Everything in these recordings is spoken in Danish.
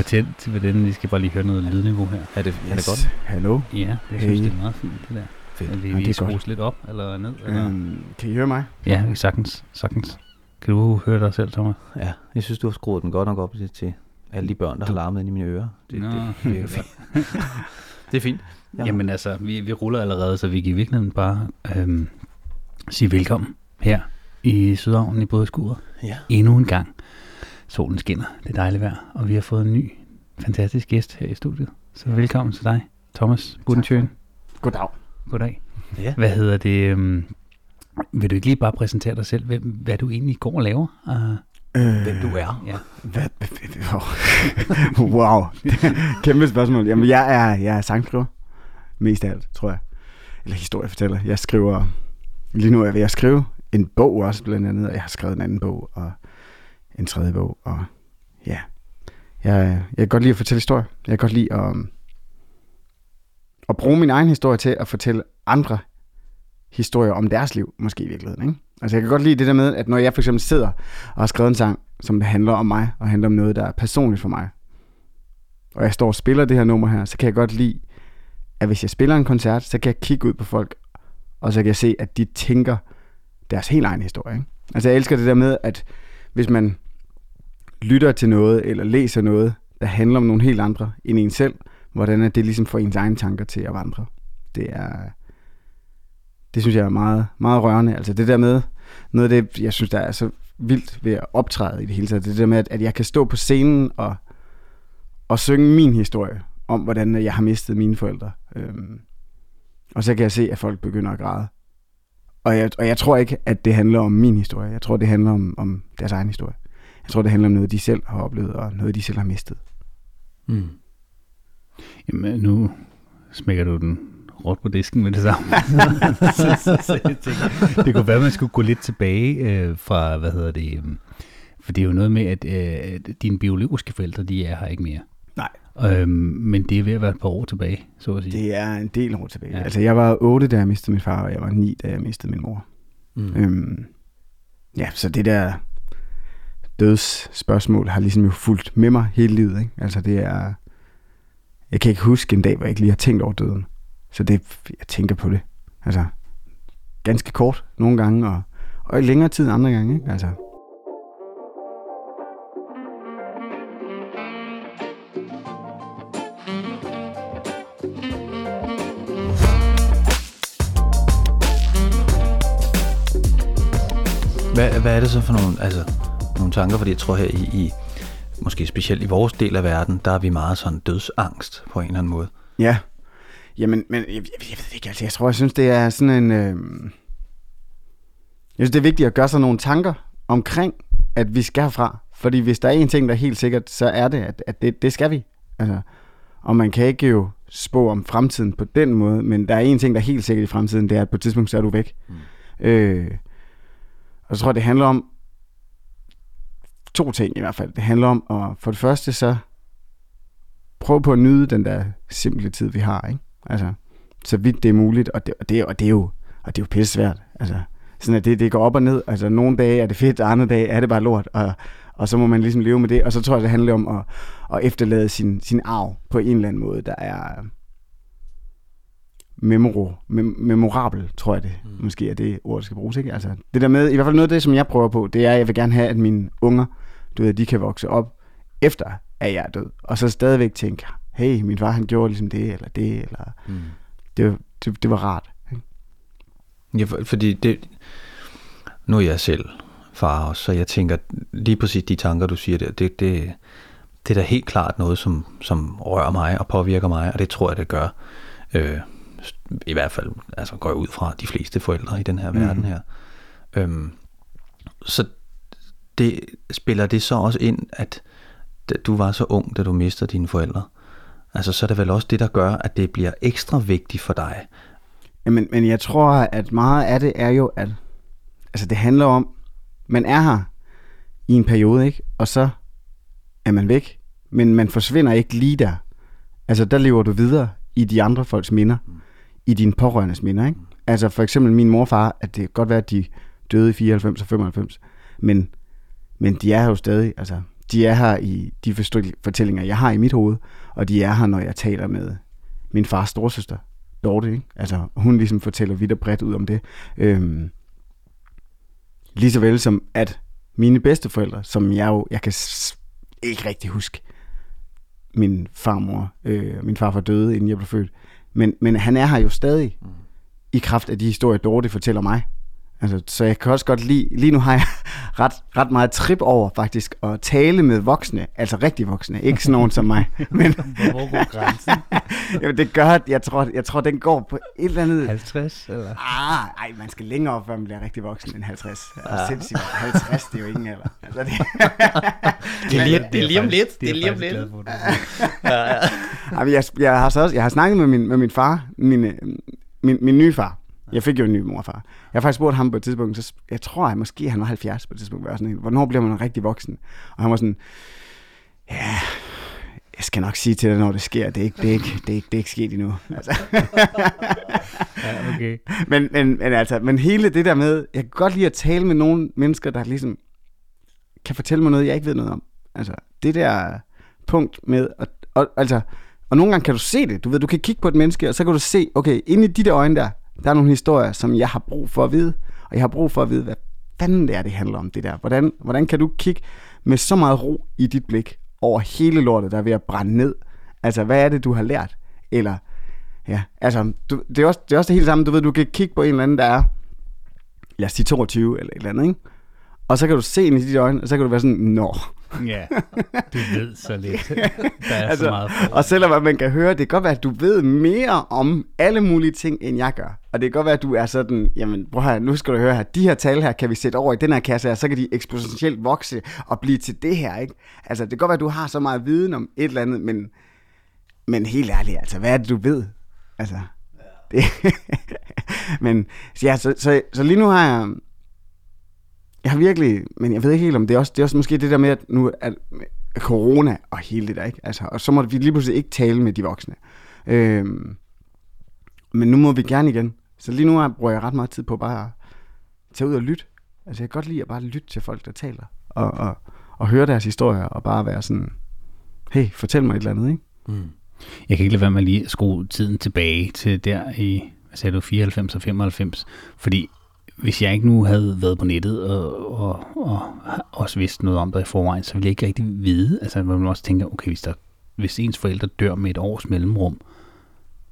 var tændt ved den. Vi skal bare lige høre noget lydniveau her. Er det, er det godt? Hallo? Ja, jeg Hey. synes, det er meget fint, det der. Fedt. Er det, Ja, vi det er skrues godt. lidt op eller ned? Eller? Øhm, kan I høre mig? Ja, sagtens, sagtens. Kan du høre dig selv, Thomas? Ja, jeg synes, du har skruet den godt nok op til, til alle de børn, der har larmet ind i mine ører. Det, Nå, det, det, er fint. det er fint. Ja. Jamen altså, vi, vi ruller allerede, så vi kan i virkeligheden bare øhm, sige velkommen her i Sydhavnen i Bådeskuret. Ja. Endnu en gang. Solen skinner, det er dejligt vejr, og vi har fået en ny, fantastisk gæst her i studiet. Så velkommen til dig, Thomas Budentjøen. Goddag. Goddag. Ja. Hvad hedder det? Øhm, vil du ikke lige bare præsentere dig selv, hvem, hvad du egentlig går og laver? Uh, Øh, Hvem du er. ja. Hvad? wow. Kæmpe spørgsmål. Jamen, jeg er, jeg er sangskriver. Mest af alt, tror jeg. Eller historiefortæller. Jeg skriver... Lige nu er jeg ved at skrive en bog også, blandt andet. Og jeg har skrevet en anden bog, og en tredje bog. Og ja, jeg, jeg kan godt lide at fortælle historier. Jeg kan godt lide at, at bruge min egen historie til at fortælle andre historier om deres liv, måske i virkeligheden. Ikke? Altså jeg kan godt lide det der med, at når jeg for eksempel sidder og har skrevet en sang, som handler om mig, og handler om noget, der er personligt for mig, og jeg står og spiller det her nummer her, så kan jeg godt lide, at hvis jeg spiller en koncert, så kan jeg kigge ud på folk, og så kan jeg se, at de tænker deres helt egen historie. Ikke? Altså jeg elsker det der med, at hvis man lytter til noget, eller læser noget, der handler om nogle helt andre end en selv, hvordan er det ligesom får ens egne tanker til at vandre. Det er, det synes jeg er meget, meget rørende. Altså det der med, noget af det, jeg synes, der er så vildt ved at optræde i det hele taget, det der med, at, at jeg kan stå på scenen og, og synge min historie om, hvordan jeg har mistet mine forældre. Øhm, og så kan jeg se, at folk begynder at græde. Og jeg, og jeg tror ikke, at det handler om min historie. Jeg tror, det handler om, om deres egen historie. Jeg tror, det handler om noget, de selv har oplevet, og noget, de selv har mistet. Mm. Jamen, nu smækker du den råt på disken med det samme. det kunne være, man skulle gå lidt tilbage øh, fra, hvad hedder det, øh, for det er jo noget med, at øh, dine biologiske forældre, de er her ikke mere. Nej. Øhm, men det er ved at være et par år tilbage, så at sige. Det er en del år tilbage. Ja. Altså, jeg var 8, da jeg mistede min far, og jeg var 9, da jeg mistede min mor. Mm. Øhm, ja, så det der dødsspørgsmål har ligesom jo fulgt med mig hele livet. Ikke? Altså det er... Jeg kan ikke huske en dag, hvor jeg ikke lige har tænkt over døden. Så det, jeg tænker på det. Altså, ganske kort nogle gange, og, og i længere tid andre gange. Ikke? Altså, Hvad, hvad er det så for nogle, altså, nogle tanker? Fordi jeg tror her i, i, måske specielt i vores del af verden, der er vi meget sådan dødsangst på en eller anden måde. ja. Jamen, men jeg, jeg, jeg ved ikke, altså, jeg tror, jeg synes, det er sådan en... Øh... Jeg synes, det er vigtigt at gøre sig nogle tanker omkring, at vi skal herfra. Fordi hvis der er en ting, der er helt sikkert, så er det, at, at det, det skal vi. Altså, og man kan ikke jo spå om fremtiden på den måde, men der er en ting, der er helt sikkert i fremtiden, det er, at på et tidspunkt, så er du væk. Mm. Øh, og så tror jeg, det handler om to ting i hvert fald. Det handler om at for det første så prøve på at nyde den der simple tid, vi har, ikke? Altså, så vidt det er muligt, og det, og det, og det er jo og det er jo pisse svært. Altså, sådan at det, det går op og ned. Altså, nogle dage er det fedt, og andre dage er det bare lort, og, og så må man ligesom leve med det. Og så tror jeg, det handler om at, at efterlade sin, sin arv på en eller anden måde, der er memoro, mem, memorabel, tror jeg det mm. måske er det ord, der skal bruges. Ikke? Altså, det der med, i hvert fald noget af det, som jeg prøver på, det er, at jeg vil gerne have, at mine unger, du ved, de kan vokse op efter, at jeg er død. Og så stadigvæk tænke, hey, min far han gjorde ligesom det, eller det, eller Mm. det, det, det var rart. Ikke? Ja, for, fordi det, nu er jeg selv far også, så jeg tænker lige præcis de tanker, du siger der, det, det, det er da helt klart noget, som, som rører mig og påvirker mig, og det tror jeg, det gør. Øh, I hvert fald, altså går jeg ud fra de fleste forældre i den her mm. verden her. Øhm, så det spiller det så også ind, at du var så ung, da du mister dine forældre. Altså, så er det vel også det, der gør, at det bliver ekstra vigtigt for dig. Jamen, men jeg tror, at meget af det er jo, at altså, det handler om, man er her i en periode, ikke? Og så er man væk, men man forsvinder ikke lige der. Altså, der lever du videre i de andre folks minder, i dine pårørendes minder, ikke? Altså, for eksempel min morfar, at det kan godt være, at de døde i 94 og 95, men, men de er her jo stadig, altså, de er her i de fortællinger, jeg har i mit hoved, og de er her, når jeg taler med min fars storsøster, Dorte. Ikke? Altså, hun ligesom fortæller vidt og bredt ud om det. Øhm, lige så vel som, at mine bedsteforældre, som jeg jo, jeg kan ikke rigtig huske, min farmor, øh, min far var døde, inden jeg blev født, men, men han er her jo stadig, mm. i kraft af de historier, Dorte fortæller mig. Altså, så jeg kan også godt lide, lige nu har jeg ret, ret meget trip over faktisk at tale med voksne, altså rigtig voksne, ikke sådan nogen som mig. Men Hvor, går grænsen? jamen, det gør, at jeg tror, jeg tror, den går på et eller andet... 50, eller? Ah, ej, man skal længere op, før man bliver rigtig voksen end 50. Altså, sindssygt. 50, det er jo ingen alder. Altså, det, Det er lige, det er lige om lidt. Det er lige om jeg lidt. siger. Jamen, jeg, jeg, har så også, jeg har snakket med min, med min far, min, øh, min, min nye far. Jeg fik jo en ny morfar. Jeg har faktisk spurgt ham på et tidspunkt, så jeg tror, at måske han var 70 på et tidspunkt, var sådan hvornår bliver man rigtig voksen? Og han var sådan, ja, jeg skal nok sige til dig, når det sker. Det er ikke, det er ikke, det er ikke, det er ikke sket endnu. Altså. Ja, okay. men, men, men, altså, men hele det der med, jeg kan godt lide at tale med nogle mennesker, der ligesom kan fortælle mig noget, jeg ikke ved noget om. Altså, det der punkt med, at, og, altså, og nogle gange kan du se det. Du ved, du kan kigge på et menneske, og så kan du se, okay, inde i de der øjne der, der er nogle historier, som jeg har brug for at vide. Og jeg har brug for at vide, hvad fanden det er, det handler om, det der. Hvordan, hvordan kan du kigge med så meget ro i dit blik over hele lortet, der er ved at brænde ned? Altså, hvad er det, du har lært? Eller, ja, altså, du, det, er også, det er også det hele samme. Du ved, du kan kigge på en eller anden, der er, lad os sige 22 eller et eller andet, ikke? Og så kan du se ind i dit øjne, og så kan du være sådan, nå. Ja, du ved så lidt. Der er altså, så meget for. og selvom man kan høre, det kan godt være, at du ved mere om alle mulige ting, end jeg gør. Og det kan godt være, at du er sådan, jamen prøv her, nu skal du høre her, de her tal her kan vi sætte over i den her kasse her, så kan de eksponentielt vokse og blive til det her, ikke? Altså det kan godt være, at du har så meget viden om et eller andet, men, men helt ærligt, altså hvad er det, du ved? Altså, det, men ja, så, så, så lige nu har jeg, jeg har virkelig, men jeg ved ikke helt om det er også, det er også måske det der med, at nu er corona og hele det der, ikke? Altså, og så må vi lige pludselig ikke tale med de voksne. Øhm, men nu må vi gerne igen. Så lige nu har- bruger jeg ret meget tid på bare at tage ud og lytte. Altså, jeg kan godt lide at bare lytte til folk, der taler, og, og, og høre deres historier, og bare være sådan, hey, fortæl mig et eller andet, ikke? Mm. Jeg kan ikke lade være med lige at skrue tiden tilbage til der i, hvad sagde du, 94 og 95, fordi hvis jeg ikke nu havde været på nettet og, og, og også vidst noget om det i forvejen, så ville jeg ikke rigtig vide, altså hvor man også tænker, okay, hvis, der, hvis ens forældre dør med et års mellemrum,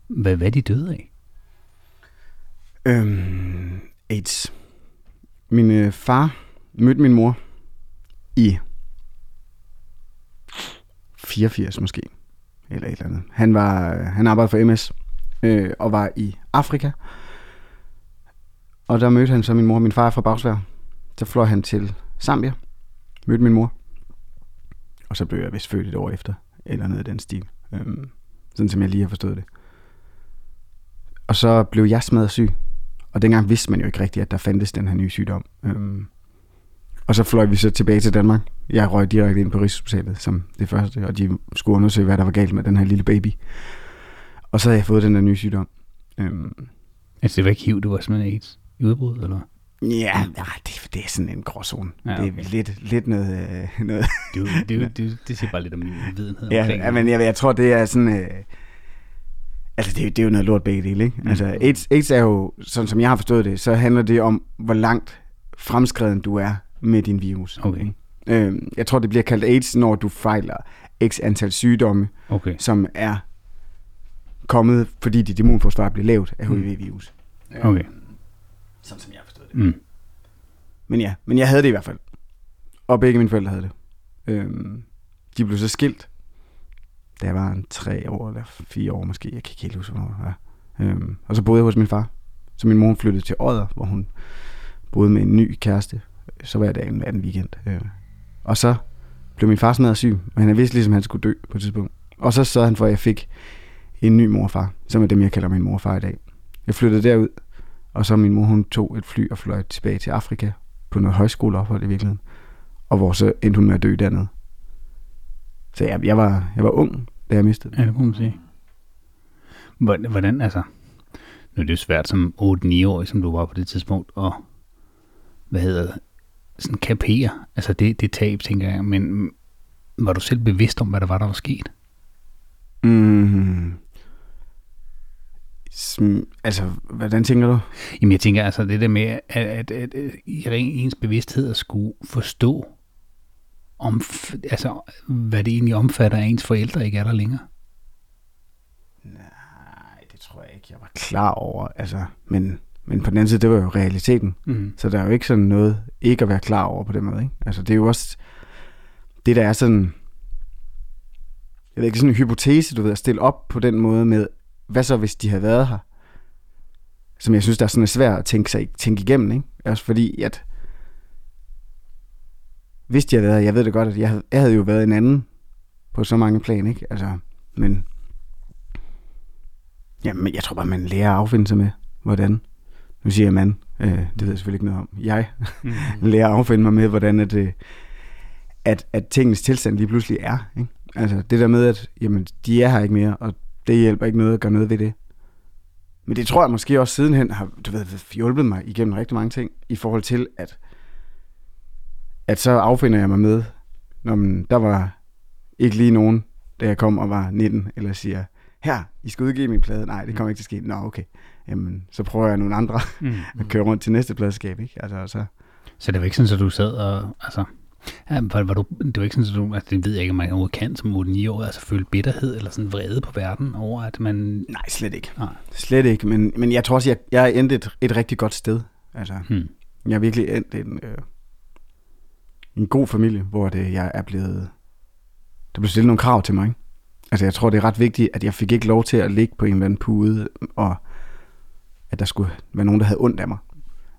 hvad, hvad er de døde af? Øhm, AIDS. Min øh, far mødte min mor i 84 måske, eller et eller andet. Han, var, øh, han arbejdede for MS øh, og var i Afrika. Og der mødte han så min mor. Min far er fra Bagsvær. Så fløj han til Zambia, mødte min mor. Og så blev jeg vist født et år efter, eller noget i den stil. Øhm, sådan som jeg lige har forstået det. Og så blev jeg smadret syg. Og dengang vidste man jo ikke rigtigt, at der fandtes den her nye sygdom. Øhm, og så fløj vi så tilbage til Danmark. Jeg røg direkte ind på Rigshospitalet som det første, og de skulle undersøge, hvad der var galt med den her lille baby. Og så havde jeg fået den der nye sygdom. Øhm, Altså det var ikke HIV, du var simpelthen AIDS i udbrud, eller? ja, det, det er sådan en gråzone. Ja, okay. Det er lidt, lidt noget... Øh, noget Du, du, du, det siger bare lidt om min videnhed ja, omkring ja, men jeg, jeg tror, det er sådan... Øh, altså, det, er- det er jo noget lort begge dele, ikke? Mm. Altså, AIDS, AIDS er jo, sådan som jeg har forstået det, så handler det om, hvor langt fremskreden du er med din virus. Okay. Øh, jeg tror, det bliver kaldt AIDS, når du fejler x antal sygdomme, Okay. som er kommet, fordi dit immunforsvar blev lavet af Mm. HIV-virus. Okay. Sådan som jeg forstået det. Mm. Men ja, men jeg havde det i hvert fald. Og begge mine forældre havde det. Øhm, de blev så skilt, da jeg var en tre år eller fire år måske. Jeg kan ikke helt huske, hvornår det var. Øhm, og så boede jeg hos min far. Så min mor flyttede til Odder, hvor hun boede med en ny kæreste. Så hver dag en anden weekend. Øh. Og så blev min far smadret syg, og han vidste ligesom, at han skulle dø på et tidspunkt. Og så sørgede han for, at jeg fik en ny morfar, som er dem, jeg kalder min morfar i dag. Jeg flyttede derud, og så min mor, hun tog et fly og fløj tilbage til Afrika på noget højskoleophold i virkeligheden. Og hvor så endte hun med at dø dernede. Så jeg, jeg, var, jeg var ung, da jeg mistede Ja, det. det må man sige. Hvordan, hvordan altså, nu er det jo svært som 8-9-årig, som du var på det tidspunkt, og hvad hedder det, sådan kapere, altså det, det tab, tænker jeg, men var du selv bevidst om, hvad der var, der var sket? Mm. Altså, hvordan tænker du? Jamen jeg tænker altså det der med, at, at, at, at ens bevidsthed at skulle forstå, om, altså, hvad det egentlig omfatter, at ens forældre ikke er der længere. Nej, det tror jeg ikke, jeg var klar over. Altså, men, men på den anden side, det var jo realiteten. Mm. Så der er jo ikke sådan noget ikke at være klar over på den måde. Ikke? Altså, det er jo også det, der er sådan... Jeg ved ikke, sådan en hypotese, du ved, at stille op på den måde med, hvad så, hvis de havde været her? Som jeg synes, der er sådan svært at tænke, sig, tænke igennem, ikke? Også fordi, at hvis de havde været her, jeg ved det godt, at jeg havde, jeg havde jo været en anden på så mange plan, ikke? Altså, men Jamen, jeg tror bare, man lærer at affinde sig med, hvordan. Nu siger jeg man, øh, det ved jeg selvfølgelig ikke noget om. Jeg Mm. lærer at affinde mig med, hvordan at, øh, at, at tingens tilstand lige pludselig er. Ikke? Altså det der med, at jamen, de er her ikke mere, og det hjælper ikke noget at gøre noget ved det. Men det tror jeg måske også sidenhen har du ved, hjulpet mig igennem rigtig mange ting, i forhold til, at, at så affinder jeg mig med, når man, der var ikke lige nogen, da jeg kom og var 19, eller siger, her, I skal udgive min plade. Nej, det kommer ikke til at ske. Nå, okay. Jamen, så prøver jeg nogle andre Mm. at køre rundt til næste pladeskab, ikke? Altså, så... Så det var ikke sådan, at du sad og, altså, ja, var, var du, det var ikke sådan, at du, altså, det ved jeg ikke, om man overhovedet kan som 8-9 år, altså føle bitterhed eller sådan vrede på verden over, at man, Nej, slet ikke. nej, Slet ikke, men, men jeg tror også, jeg, jeg er endt et, et rigtig godt sted. Altså, hmm. jeg er virkelig endt en, øh, en god familie, hvor det, jeg er blevet... Der blev stillet nogle krav til mig. ikke? Altså, jeg tror, det er ret vigtigt, at jeg fik ikke lov til at ligge på en eller anden pude, og at der skulle være nogen, der havde ondt af mig.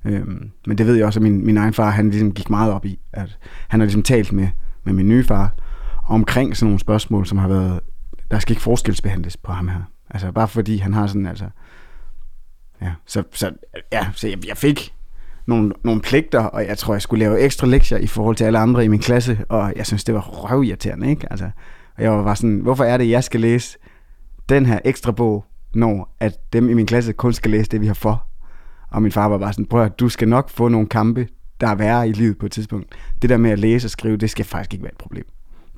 Øhm, men det ved jeg også, at min, min egen far, han ligesom gik meget op i, at han har ligesom talt med, med min nye far omkring sådan nogle spørgsmål, som har været, der skal ikke forskelsbehandles på ham her. Altså bare fordi han har sådan, altså, ja, så, så, ja, så jeg, jeg fik nogle, nogle pligter, og jeg tror, jeg skulle lave ekstra lektier i forhold til alle andre i min klasse, og jeg synes, det var røvirriterende, ikke? Altså, og jeg var bare sådan, hvorfor er det, jeg skal læse den her ekstra bog, når at dem i min klasse kun skal læse det, vi har for? Og min far var bare sådan, prøv at du skal nok få nogle kampe, der er værre i livet på et tidspunkt. Det der med at læse og skrive, det skal faktisk ikke være et problem.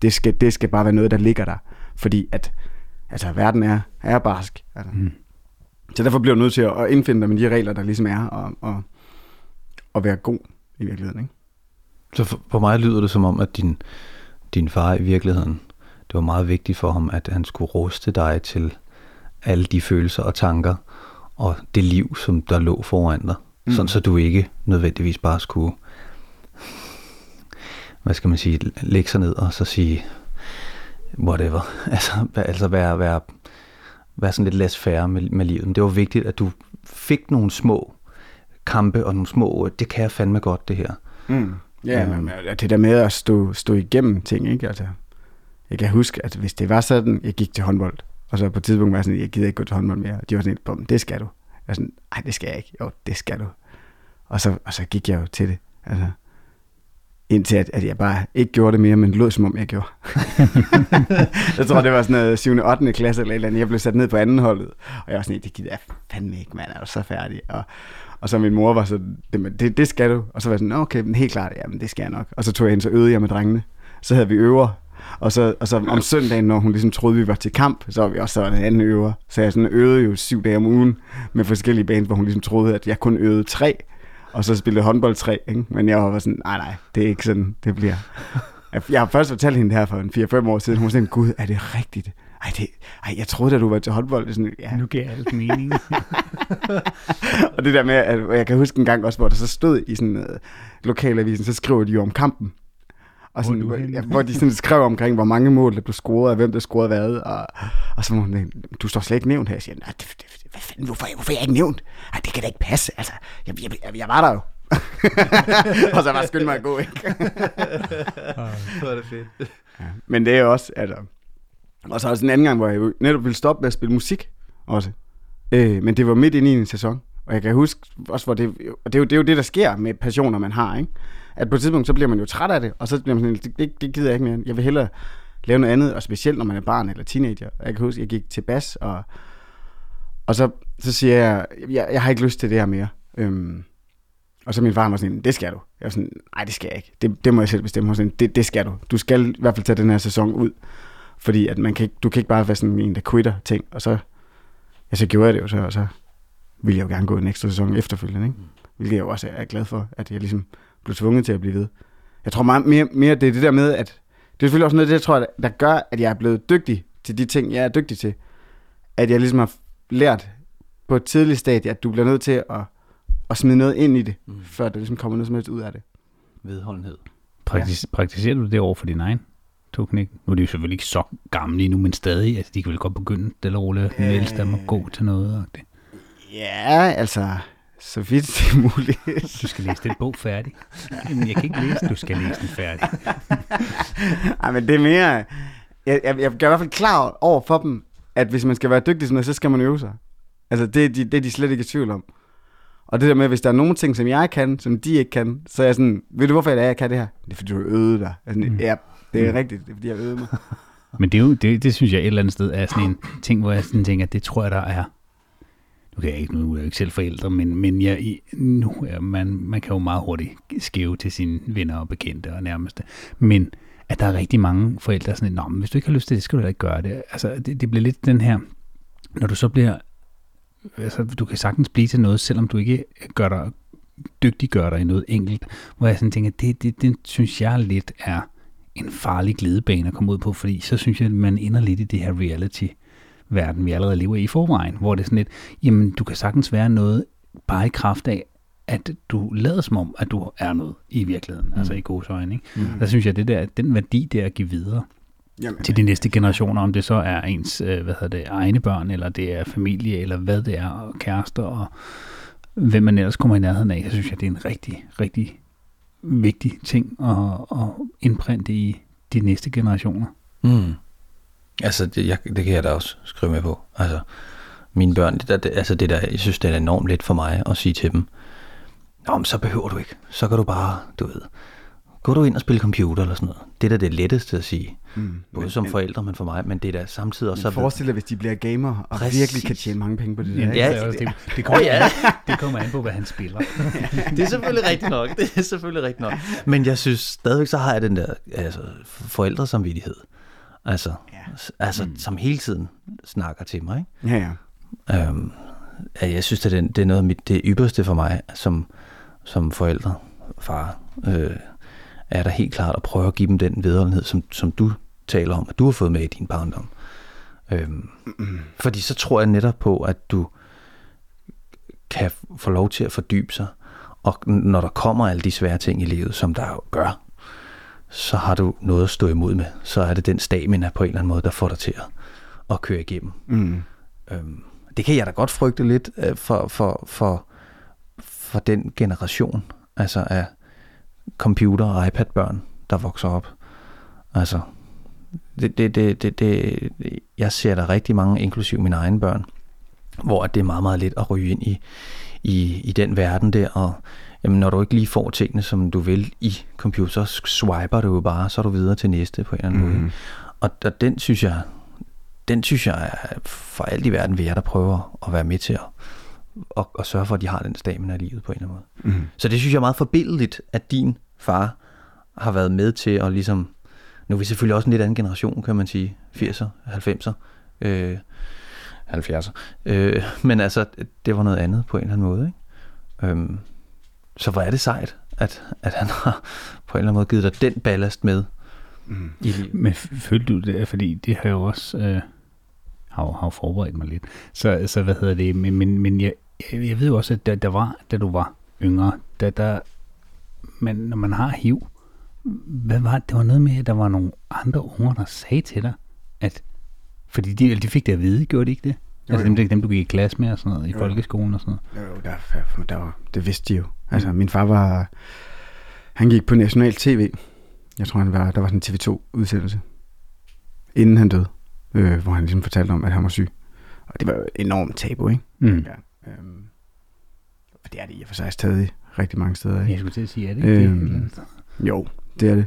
Det skal, det skal bare være noget, der ligger der. Fordi at altså, verden er, er barsk. Altså. Mm. Så derfor bliver jeg nødt til at indfinde mig med de regler, der ligesom er, og, og, og være god i virkeligheden. Ikke? Så for, for mig lyder det som om, at din, din far i virkeligheden, det var meget vigtigt for ham, at han skulle ruste dig til alle de følelser og tanker, og det liv, som der lå foran dig. Mm. Sådan så du ikke nødvendigvis bare skulle, hvad skal man sige, lægge sig ned og så sige, whatever. Altså, altså være, være, være sådan lidt less færre med, med livet. Men det var vigtigt, at du fik nogle små kampe og nogle små, det kan jeg fandme godt det her. Mm. Ja, Øhm. men men det der med at stå, stå igennem ting, ikke? Altså, jeg kan huske, at hvis det var sådan, jeg gik til håndbold, og så på et tidspunkt var jeg sådan, jeg gider ikke gå til håndbold mere. Og de var sådan, "Bum, det skal du. Jeg var sådan, nej, det skal jeg ikke. Jo, det skal du. Og så, og så gik jeg jo til det. Altså, indtil at, at jeg bare ikke gjorde det mere, men lød som om jeg gjorde. jeg tror, det var sådan noget 7. 8. klasse eller et eller andet. Jeg blev sat ned på anden holdet, og jeg var sådan, det gider jeg fandme ikke, mand, er du så færdig? Og, og så min mor var så, det, det, det skal du. Og så var jeg sådan, okay, men helt klart, ja, men det skal jeg nok. Og så tog jeg hen, så øvede jeg med drengene. Så havde vi øver, og så, og så om søndagen, når hun ligesom troede, vi var til kamp, så var vi også så en anden øver. Så jeg sådan øvede jo syv dage om ugen med forskellige bands, hvor hun ligesom troede, at jeg kun øvede tre, og så spillede håndbold tre, ikke? Men jeg var sådan, nej, nej, det er ikke sådan, det bliver. Jeg- har først fortalt hende det her for en 4-5 år siden. Hun var sådan, gud, er det rigtigt? Ej, det, ej, jeg troede, at du var til håndbold. Sådan, ja. nu giver alt mening. Og det der med, at jeg kan huske en gang også, hvor der så stod i sådan uh, lokalavisen, så skriver de jo om kampen. Og sådan, Hvor er ja, hvor de sådan skrev omkring, hvor mange mål der blev scoret, og hvem der scorede hvad. Og, og så var hun, du står slet ikke nævnt her. Jeg siger, nej, det, det, hvad fanden, hvorfor, hvorfor er jeg ikke nævnt? Ej, det kan da ikke passe. Altså, jeg, jeg, jeg, jeg var der jo. og så var skyndt mig at gå, ikke? Så er det fedt. Ja, men det er også, altså... Og så også en anden gang, hvor jeg netop ville stoppe med at spille musik også. Øh, men det var midt inde i en sæson. Og jeg kan huske også, hvor det... Og det er, jo, det er jo det, der sker med passioner, man har, ikke? At på et tidspunkt, så bliver man jo træt af det, og så bliver man sådan, det, det, det gider jeg ikke mere. Jeg vil hellere lave noget andet, og specielt når man er barn eller teenager. Jeg kan huske, jeg gik til bas, og, og så, så siger jeg, jeg, jeg har ikke lyst til det her mere. Øhm, Og så min far var sådan, det skal du. Jeg var sådan, nej, det skal jeg ikke. Det, det må jeg selv bestemme. Hun sådan, det, det skal du. Du skal i hvert fald tage den her sæson ud. Fordi at man kan ikke, du kan ikke bare være sådan en, der quitter ting. Og så, ja, så gjorde jeg det jo så, og så ville jeg jo gerne gå en ekstra sæson efterfølgende. Ikke? Hvilket jeg jo også er glad for, at jeg ligesom blev tvunget til at blive ved. Jeg tror meget mere, mere det er det der med, at det er selvfølgelig også noget, det, jeg tror, der, der gør, at jeg er blevet dygtig til de ting, jeg er dygtig til. At jeg ligesom har lært på et tidligt stadie, at du bliver nødt til at, at smide noget ind i det, mm. før der ligesom kommer noget som helst ud af det. Vedholdenhed. Praktis, ja. Praktiserer du det over for din egen togknæk? Nu er de jo selvfølgelig ikke så gamle endnu, men stadig. Altså, de kan vel godt begynde stille og roligt med ældste dem at gå til noget. Og det. Ja, altså, så vidt det er muligt. Du skal læse den bog færdig. Jamen, jeg kan ikke læse du skal læse den færdig. Ej, men det er mere... Jeg, jeg, jeg gør i hvert fald klar over for dem, at hvis man skal være dygtig sådan noget, så skal man øve sig. Altså, det, er de, det er de slet ikke i tvivl om. Og det der med, hvis der er nogle ting, som jeg kan, som de ikke kan, så er jeg sådan, ved du hvorfor jeg, er, jeg kan det her? Det er fordi, du har øvet dig. Altså, mm. Ja, det er mm. rigtigt, det er fordi, jeg har øvet mig. Men det, er jo, det, det synes jeg et eller andet sted er sådan en ting, hvor jeg sådan tænker, at det tror jeg, der er nu kan jeg ikke, nu er jeg ikke selv forældre, men, men jeg, nu er man, man kan jo meget hurtigt skæve til sine venner og bekendte og nærmeste. Men at der er rigtig mange forældre sådan, Nå, men hvis du ikke har lyst til det, skal du da ikke gøre det. Altså, det, det bliver lidt den her, når du så bliver, altså, du kan sagtens blive til noget, selvom du ikke gør dig, dygtiggør dig i noget enkelt, hvor jeg sådan tænker, det, det, det synes jeg lidt er en farlig glidebane at komme ud på, fordi så synes jeg, at man ender lidt i det her reality verden, vi allerede lever i i forvejen, hvor det er sådan lidt, jamen du kan sagtens være noget bare i kraft af, at du lader som om, at du er noget i virkeligheden, mm. altså i gode øjne. Ikke? Mm. Der synes jeg, det der, den værdi der at give videre Jamen. til de næste generationer, om det så er ens øh, hvad hedder det, egne børn, eller det er familie, eller hvad det er, og kærester, og hvem man ellers kommer i nærheden af, så synes jeg, det er en rigtig, rigtig vigtig ting at, at indprinte i de næste generationer. Mm. Altså, det, jeg, det kan jeg da også skrive med på. Altså, mine børn, det, der, det, altså det der, jeg synes, det er enormt let for mig at sige til dem, Nå, men så behøver du ikke. Så kan du bare, du ved, gå du ind og spille computer eller sådan noget. Det er da det letteste at sige. Mm, Både men, som forældre, men for mig, men det er da samtidig også... Men forestil dig, hvis de bliver gamer og Præcis. virkelig kan tjene mange penge på det der. Ja, ja det, det, det, kommer, oh, ja. det kommer an på, hvad han spiller. det er selvfølgelig rigtigt nok. Det er selvfølgelig rigtigt nok. Men jeg synes stadigvæk, så har jeg den der altså, forældresamvittighed. Altså, ja. altså mm. som hele tiden snakker til mig. Ikke? Ja, ja. Øhm, jeg synes, at det, det er noget af mit, det ypperste for mig som, som forældre, far, øh, er der helt klart at prøve at give dem den vederlighed, som, som du taler om, at du har fået med i din barndom. Øhm, mm. Fordi så tror jeg netop på, at du kan få lov til at fordybe sig, og når der kommer alle de svære ting i livet, som der jo gør, så har du noget at stå imod med. Så er det den stamina på en eller anden måde, der får dig til at, at køre igennem. Mm. Øhm, det kan jeg da godt frygte lidt øh, for, for, for, for den generation altså af computer- og iPad-børn, der vokser op. Altså, det, det, det, det, det, jeg ser der rigtig mange, inklusive mine egne børn, hvor det er meget, meget let at ryge ind i, i, i den verden der, og jamen når du ikke lige får tingene, som du vil i computer, så swiper du jo bare, så er du videre til næste på en eller anden mm. måde. Og, og den synes jeg, den synes jeg for alt i verden vil jeg der prøver at være med til at og, og sørge for, at de har den stamina i livet på en eller anden måde. Mm. Så det synes jeg er meget forbilledeligt, at din far har været med til at ligesom, nu er vi selvfølgelig også en lidt anden generation, kan man sige, 80'er, 90'er, øh, 70'er, øh, men altså, det var noget andet på en eller anden måde, ikke? Øhm, så hvor er det sejt, at, at han har på en eller anden måde givet dig den ballast med mm. i livet. Men følte du det, fordi det har jo også øh, har, har forberedt mig lidt. Så, så hvad hedder det, men, men, men jeg, jeg ved jo også, at der, der var, da du var yngre, da der, men når man har HIV, hvad var det? var noget med, at der var nogle andre unger, der sagde til dig, at, fordi de, de fik det at vide, gjorde de ikke det? Jo, altså dem, dem, du gik i klasse med og sådan noget, i jo. folkeskolen og sådan noget? Jo, der, der var, det vidste de jo. Altså, min far var, han gik på national tv. Jeg tror, han var, der var sådan en TV2-udsendelse, inden han døde, øh, hvor han ligesom fortalte om, at han var syg. Og det var jo enormt tabu, ikke? Mm. Ja, øhm, for det er det i og for sig stadig rigtig mange steder. Ikke? Jeg skulle til at sige, er det ikke øhm, det? Jo, det er det.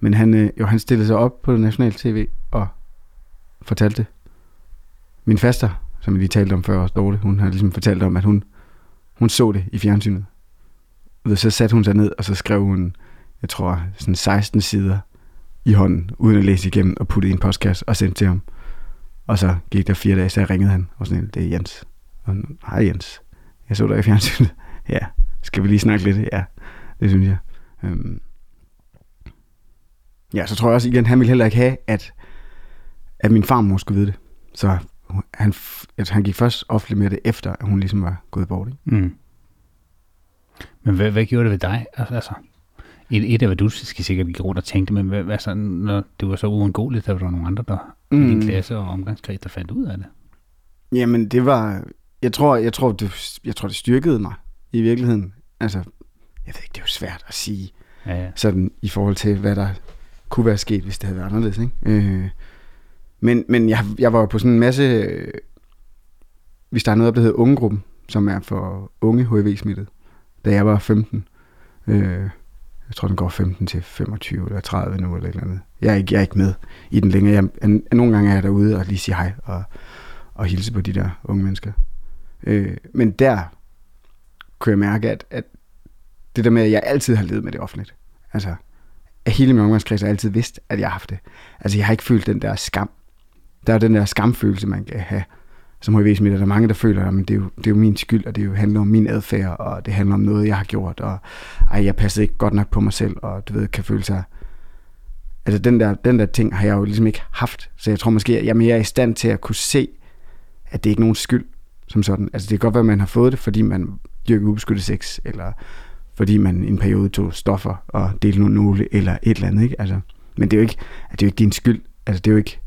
Men han, øh, jo, han stillede sig op på national tv og fortalte min faster, som vi talte om før Dorte, hun har ligesom fortalt om, at hun, hun så det i fjernsynet. ved, så satte hun sig ned, og så skrev hun, jeg tror, sådan 16 sider i hånden, uden at læse igennem, og puttede i en postkasse og sendte til ham. Og så gik der fire dage, så ringede han, og sådan, det er Jens. Og han, hej Jens, jeg så dig i fjernsynet. ja, skal vi lige snakke lidt? Ja, det synes jeg. Øhm. Ja, så tror jeg også igen, han ville heller ikke have, at, at min farmor skulle vide det. Så han, altså, han gik først offentligt med det, efter at hun ligesom var gået bort. Ikke? Mm. Men hvad, hvad gjorde det ved dig? Altså, et, et af hvad du skal sikkert gik rundt og tænkte, men hvad, hvad så, når det var så uundgåeligt, at der var nogle andre der mm. i din mm. klasse og omgangskreds, der fandt ud af det? Jamen, det var... Jeg tror, jeg tror, det, jeg tror, det styrkede mig i virkeligheden. Altså, jeg ved ikke, det er jo svært at sige. Ja, ja. Sådan i forhold til, hvad der kunne være sket, hvis det havde været anderledes. Ikke? Øh, men men jeg, jeg var jo på sådan en masse... Øh, der er noget der hedder Ungegruppen, som er for unge HIV-smittet, da jeg var 15. Øh, jeg tror, den går 15 til 25 eller 30 nu eller et eller andet. Jeg er ikke, jeg er ikke med i den længere. Jeg, jeg, nogle gange er jeg derude og lige siger hej og, og hilse på de der unge mennesker. Øh, men der kunne jeg mærke, at, at det der med, at jeg altid har levet med det offentligt. Altså, at hele min omgangskreds har altid vidst, at jeg har haft det. Altså, jeg har ikke følt den der skam. Der er den der skamfølelse, man kan have som HIV-smitter. Der er mange, der føler, at det er, jo, det er jo min skyld, og det jo handler om min adfærd, og det handler om noget, jeg har gjort, og ej, jeg passede ikke godt nok på mig selv, og du ved, kan føle sig... Altså, den der, den der ting har jeg jo ligesom ikke haft. Så jeg tror måske, at jeg er i stand til at kunne se, at det ikke er nogen skyld som sådan. Altså, det kan godt være, at man har fået det, fordi man dyrker ubeskyttet sex, eller fordi man i en periode tog stoffer og delte nogle nogle, eller et eller andet, ikke? Altså, men det er jo ikke, altså, det er jo ikke din skyld. Altså, det er jo ikke...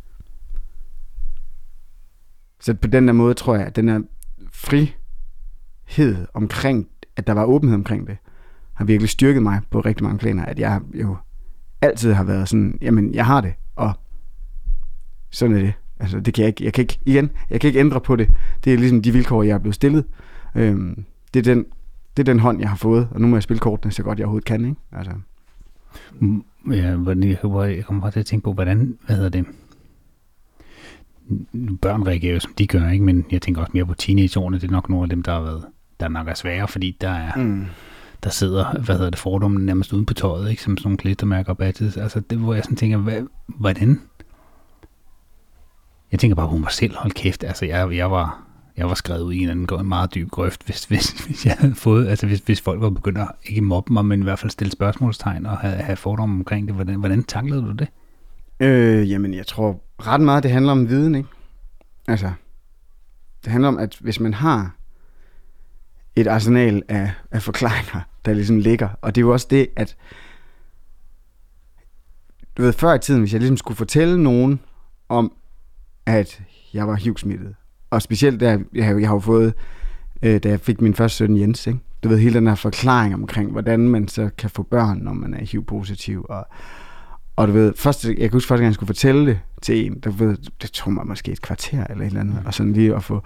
Så på den der måde tror jeg, at den her frihed omkring, at der var åbenhed omkring det, har virkelig styrket mig på rigtig mange planer, at jeg jo altid har været sådan, jamen, jeg har det, og sådan er det. Altså, det kan jeg ikke, jeg kan ikke, igen, jeg kan ikke ændre på det. Det er ligesom de vilkår, jeg er blevet stillet. Øhm, det, er den, det er den hånd, jeg har fået, og nu må jeg spille kortene så godt jeg overhovedet kan, ikke? Altså. Mm, ja, jeg kommer bare til at tænke på, hvordan, hvad hedder det, børn reagerer jo, som de gør, ikke? men jeg tænker også mere på teenageårene, det er nok nogle af dem, der har været, der nok er svære, fordi der er, mm. der sidder, hvad hedder det, fordommen nærmest uden på tøjet, ikke? som sådan nogle klistermærker og badges. Altså det, hvor jeg sådan tænker, hvad, hvordan? Jeg tænker bare på mig selv, hold kæft, altså jeg, jeg var, jeg var skrevet ud i en anden en meget dyb grøft, hvis, hvis, hvis jeg havde fået, altså hvis, hvis folk var begyndt at ikke mobbe mig, men i hvert fald stille spørgsmålstegn og have, have fordomme omkring det. Hvordan, hvordan taklede du det? Øh, jamen, jeg tror ret meget, det handler om viden, ikke? Altså, det handler om, at hvis man har et arsenal af, af forklaringer, der ligesom ligger, og det er jo også det, at du ved, før i tiden, hvis jeg ligesom skulle fortælle nogen om, at jeg var HIV-smittet, og specielt der, jeg jeg har jo fået, øh, da jeg fik min første søn Jens, ikke? du ved, hele den her forklaring omkring, hvordan man så kan få børn, når man er HIV-positiv, og, og du ved, først, jeg kan huske første gang, jeg skulle fortælle det til en, der ved, det tog mig måske et kvarter eller et eller andet, mm. og sådan lige at få,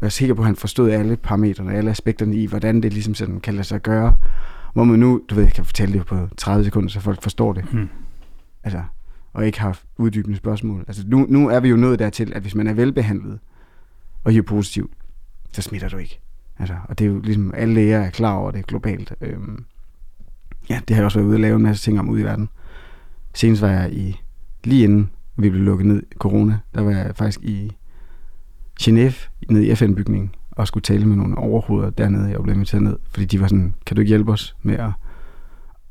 være sikker på, at han forstod alle parametrene, alle aspekterne i, hvordan det ligesom sådan kan lade sig gøre. Hvor man nu, du ved, jeg kan fortælle det på 30 sekunder, så folk forstår det. Mm. Altså, og ikke har uddybende spørgsmål. Altså, nu, nu er vi jo nået dertil, at hvis man er velbehandlet og er positiv, så smitter du ikke. Altså, og det er jo ligesom, alle læger er klar over det globalt. Øhm, ja, det har jeg også været ude og lave en masse ting om ude i verden. Senest var jeg i, lige inden vi blev lukket ned corona, der var jeg faktisk i Genève, nede i FN-bygningen, og skulle tale med nogle overhoveder dernede, jeg blev inviteret ned, fordi de var sådan, kan du ikke hjælpe os med at,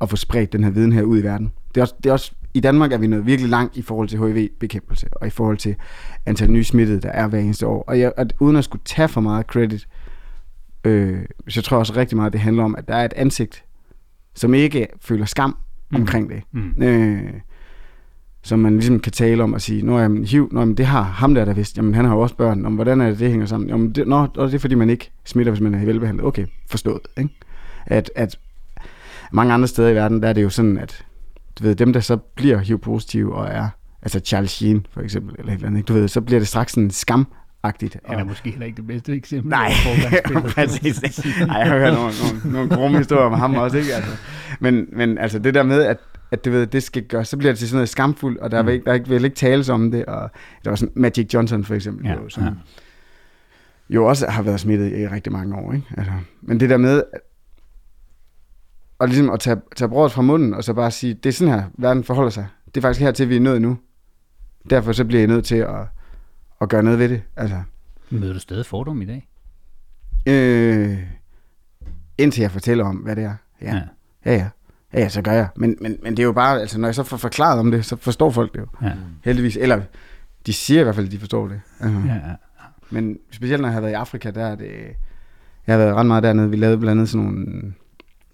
at få spredt den her viden her ud i verden? Det er også, det er også i Danmark er vi nået virkelig langt i forhold til HIV-bekæmpelse, og i forhold til antal nye smittede, der er hver eneste år. Og jeg, at uden at skulle tage for meget credit, øh, så tror jeg også rigtig meget, at det handler om, at der er et ansigt, som ikke føler skam mm. omkring det. Mm. Øh, som man ligesom kan tale om og sige, nå jamen, HIV, nå, jamen, det har ham der, der vidst, jamen han har jo også børn, om hvordan er det, det hænger sammen? Jamen, det, nå, og det er fordi, man ikke smitter, hvis man er velbehandlet. Okay, forstået. Ikke? At, at mange andre steder i verden, der er det jo sådan, at du ved, dem der så bliver HIV-positive og er, altså Charles Sheen for eksempel, eller et eller andet, du ved, så bliver det straks sådan skam agtigt. Han er måske heller ikke det bedste eksempel. Nej, præcis. Nej, jeg har hørt nogle, nogle, nogle grumme historier om ham også, ikke? Altså, men, men altså det der med, at, at du ved, det skal gøre, så bliver det til sådan noget skamfuldt, og der, mm. vil, der vil ikke tales om det, og der var sådan Magic Johnson for eksempel, ja, jo, som ja. jo også har været smittet i rigtig mange år, ikke? Altså, men det der med, og ligesom at tage, tage brødet fra munden, og så bare sige, det er sådan her, verden forholder sig. Det er faktisk hertil, vi er nået nu. Derfor så bliver jeg nødt til at, at gøre noget ved det. Altså, Møder du stadig fordom i dag? øh, indtil jeg fortæller om, hvad det er. Ja, Ja. ja, ja. Ja, ja, så gør jeg. Men, men, men det er jo bare, altså når jeg så får forklaret om det, så forstår folk det jo. Ja. Heldigvis. Eller de siger i hvert fald, at de forstår det. Altså. Ja, ja. Men specielt når jeg har været i Afrika, der er det... Jeg har været ret meget dernede. Vi lavede blandt andet sådan nogle...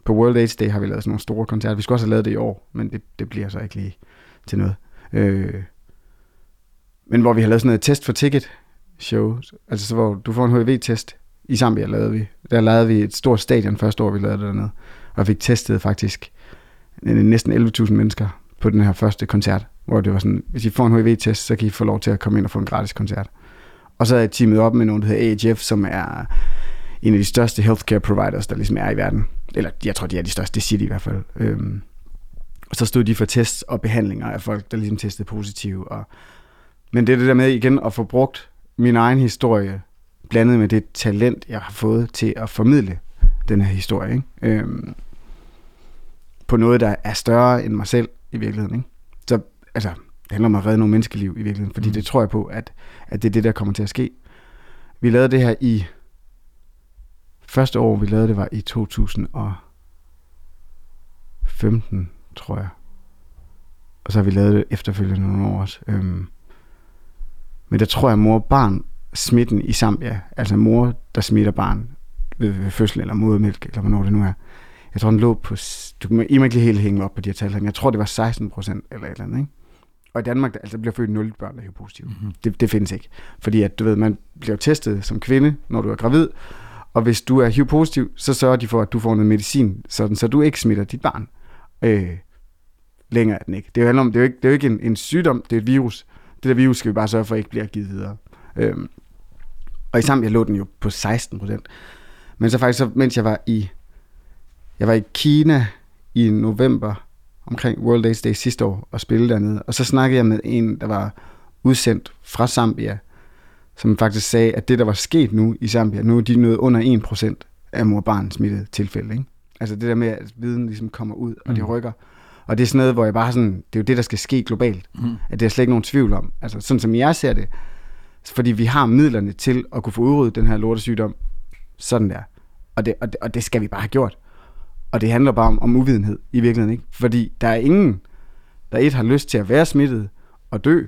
På World AIDS Day har vi lavet sådan nogle store koncerter. Vi skulle også have lavet det i år, men det, det bliver så ikke lige til noget. Øh, men hvor vi har lavet sådan noget test for ticket show. Altså så hvor du får en HIV-test. I Zambia lavede vi. Der lavede vi et stort stadion første år, vi lavede det dernede. Og fik testet faktisk næsten 11.000 mennesker på den her første koncert. Hvor det var sådan, hvis I får en HIV-test, så kan I få lov til at komme ind og få en gratis koncert. Og så er jeg teamet op med nogen, der hedder AHF, som er en af de største healthcare providers, der ligesom er i verden. Eller jeg tror, de er de største, det siger de i hvert fald. Øhm, og så stod de for tests og behandlinger af folk, der ligesom testede positive. Og... Men det er det der med igen at få brugt min egen historie, blandet med det talent, jeg har fået til at formidle den her historie. Ikke? Øhm, på noget, der er større end mig selv i virkeligheden. Ikke? Så altså, det handler om at redde nogle menneskeliv i virkeligheden, fordi mm. det tror jeg på, at, at det er det, der kommer til at ske. Vi lavede det her i første år, vi lavede det, var i 2015, tror jeg. Og så har vi lavet det efterfølgende nogle år også. Øhm, men der tror jeg, mor og barn smitten i Zambia, altså mor, der smitter barn ved, ved fødsel eller modermælk, eller hvornår det nu er. Jeg tror, den lå på, du kan ikke lige helt hænge op på de her tal, jeg tror, det var 16 procent eller et eller andet, ikke? Og i Danmark, der, altså, der bliver født 0 børn, der er positive. Mm-hmm. Det, det findes ikke. Fordi at, du ved, man bliver testet som kvinde, når du er gravid, og hvis du er HIV-positiv, så sørger de for, at du får noget medicin, sådan, så du ikke smitter dit barn. Øh, længere er den ikke. Det er jo, om, det er jo ikke, det er jo ikke en, en sygdom, det er et virus. Det der virus skal vi bare sørge for, at ikke bliver givet videre. Øh, og i Zambia lå den jo på 16 procent. Men så faktisk, så, mens jeg var i, jeg var i Kina i november, omkring World AIDS Day sidste år, og spille dernede. Og så snakkede jeg med en, der var udsendt fra Zambia, som faktisk sagde, at det, der var sket nu i Zambia, nu er de nået under 1% af mor-barn smittede tilfælde. Ikke? Altså det der med, at viden ligesom kommer ud, og det Mm. rykker. Og det er sådan noget, hvor jeg bare sådan, det er jo det, der skal ske globalt. Mm. At det er slet ikke nogen tvivl om. Altså sådan som jeg ser det, fordi vi har midlerne til at kunne få udryddet den her lortesygdom, sådan der. Og det, og det, og det skal vi bare have gjort. Og det handler bare om, om uvidenhed i virkeligheden, ikke? Fordi der er ingen, der et har lyst til at være smittet og dø,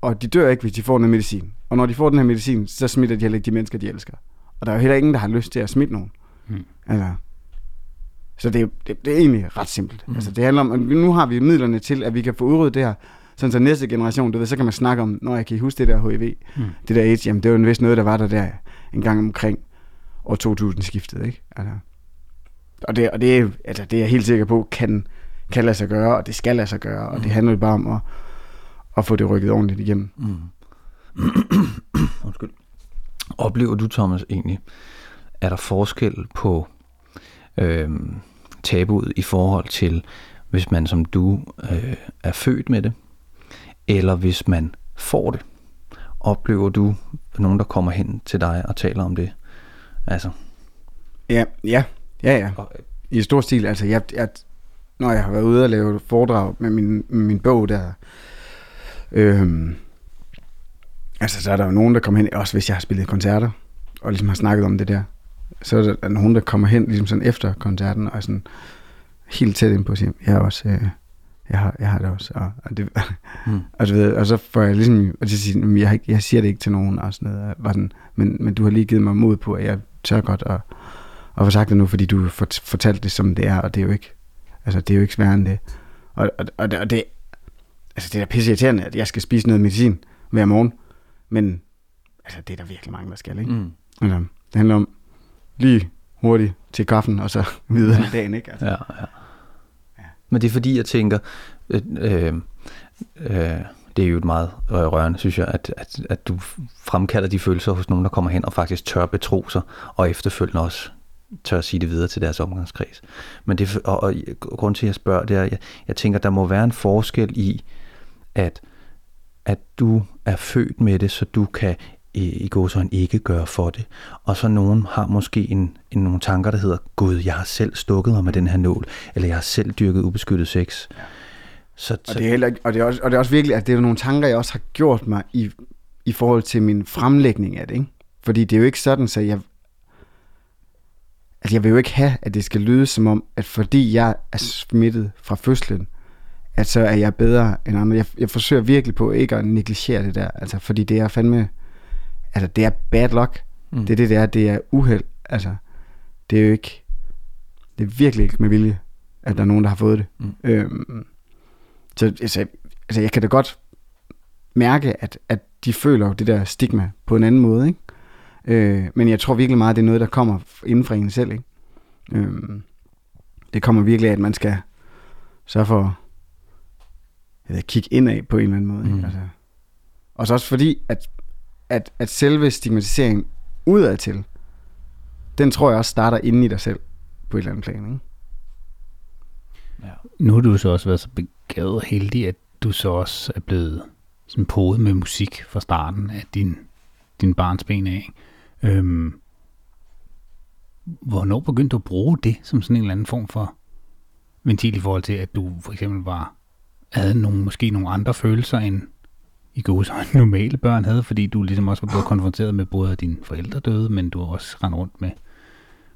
og de dør ikke, hvis de får noget medicin. Og når de får den her medicin, så smitter de heller ikke de mennesker, de elsker. Og der er jo heller ingen, der har lyst til at smitte nogen. Mm. Altså, så det er, det, det er egentlig ret simpelt. Mm. Altså, det handler om, at nu har vi midlerne til, at vi kan få udryddet det her, sådan så næste generation, du ved, så kan man snakke om, når jeg kan I huske det der HIV, Mm. det der AIDS, jamen det var jo vist noget, der var der der en gang omkring år 2000 skiftet, ikke? Altså, og det, og det, er, altså, det er jeg helt sikker på, kan, kan lade sig gøre, og det skal lade sig gøre, og det handler jo bare om at, at få det rykket ordentligt igennem. Mm. Undskyld. Oplever du, Thomas, egentlig, er der forskel på øhm, tabuet i forhold til, hvis man som du øh, er født med det, eller hvis man får det? Oplever du nogen, der kommer hen til dig og taler om det? Altså, Ja, ja, ja, ja. I stor stil, altså jeg, jeg, når jeg har været ude og lave foredrag med min, min bog der, øhm, altså så er der jo nogen, der kommer hen, også hvis jeg har spillet koncerter, og ligesom har snakket om det der, så er der nogen, der kommer hen ligesom sådan efter koncerten, og sådan helt tæt ind på at sige, jeg er også, øh, jeg har, jeg har det også, og, og, det, mm, og, du ved, og så får jeg ligesom, og så siger, "Jamen, jeg, jeg siger det ikke til nogen, og sådan noget, og var sådan, men, men du har lige givet mig mod på, at jeg tør godt at, at få sagt det nu, fordi du har fort- fortalt det, som det er, og det er jo ikke, altså det er jo ikke sværere end det. Og, og, og, det, og det, altså det er da pisse irriterende, at jeg skal spise noget medicin hver morgen, men altså det er der virkelig mange, der skal, ikke? mm, Altså, det handler om lige hurtigt til kaffen, og så videre i dagen, ikke? Altså, ja, ja. Men det er fordi, jeg tænker, øh, øh, øh, det er jo et meget rørende, synes jeg, at, at, at du fremkalder de følelser hos nogen, der kommer hen og faktisk tør betro sig, og efterfølgende også tør sige det videre til deres omgangskreds. Men det, og, og grund til, at jeg spørger, det er, jeg, jeg tænker, der må være en forskel i, at, at du er født med det, så du kan i, i gåsøjne ikke gøre for det. Og så nogen har måske en, en, nogle tanker, der hedder, Gud, jeg har selv stukket mig med den her nål, eller jeg har selv dyrket ubeskyttet sex. Ja. Så, og, det er heller, og, det er også, og det er også virkelig, at det er nogle tanker, jeg også har gjort mig i, i forhold til min fremlægning af det. Ikke? Fordi det er jo ikke sådan, så jeg, altså jeg vil jo ikke have, at det skal lyde som om, at fordi jeg er smittet fra fødslen, at så er jeg bedre end andre. Jeg, jeg forsøger virkelig på ikke at negligere det der, altså fordi det er fandme, altså det er bad luck. Mm. Det er det, det er, det er uheld. Altså, det er jo ikke, det er virkelig ikke med vilje, at der er nogen, der har fået det. Mm. Øhm, så altså, altså, jeg kan da godt mærke, at, at de føler det der stigma på en anden måde, ikke? Øh, men jeg tror virkelig meget, det er noget, der kommer inden for en selv, ikke? Øh, det kommer virkelig af, at man skal sørge for jeg ved, kigge indad på en eller anden måde. Mm. Ikke? Altså. Og så også fordi, at, at, at selve stigmatiseringen udad til, den tror jeg også starter inde i dig selv på et eller andet plan. Ikke? Ja. Nu har du så også været så begavet og heldig, at du så også er blevet sådan podet med musik fra starten af din, din barns ben af. Øhm, hvornår begyndte du at bruge det som sådan en eller anden form for ventil i forhold til, at du for eksempel var, havde nogle, måske nogle andre følelser end i gode normale børn havde, fordi du ligesom også var blevet konfronteret med både dine forældre døde, men du også rendt rundt med,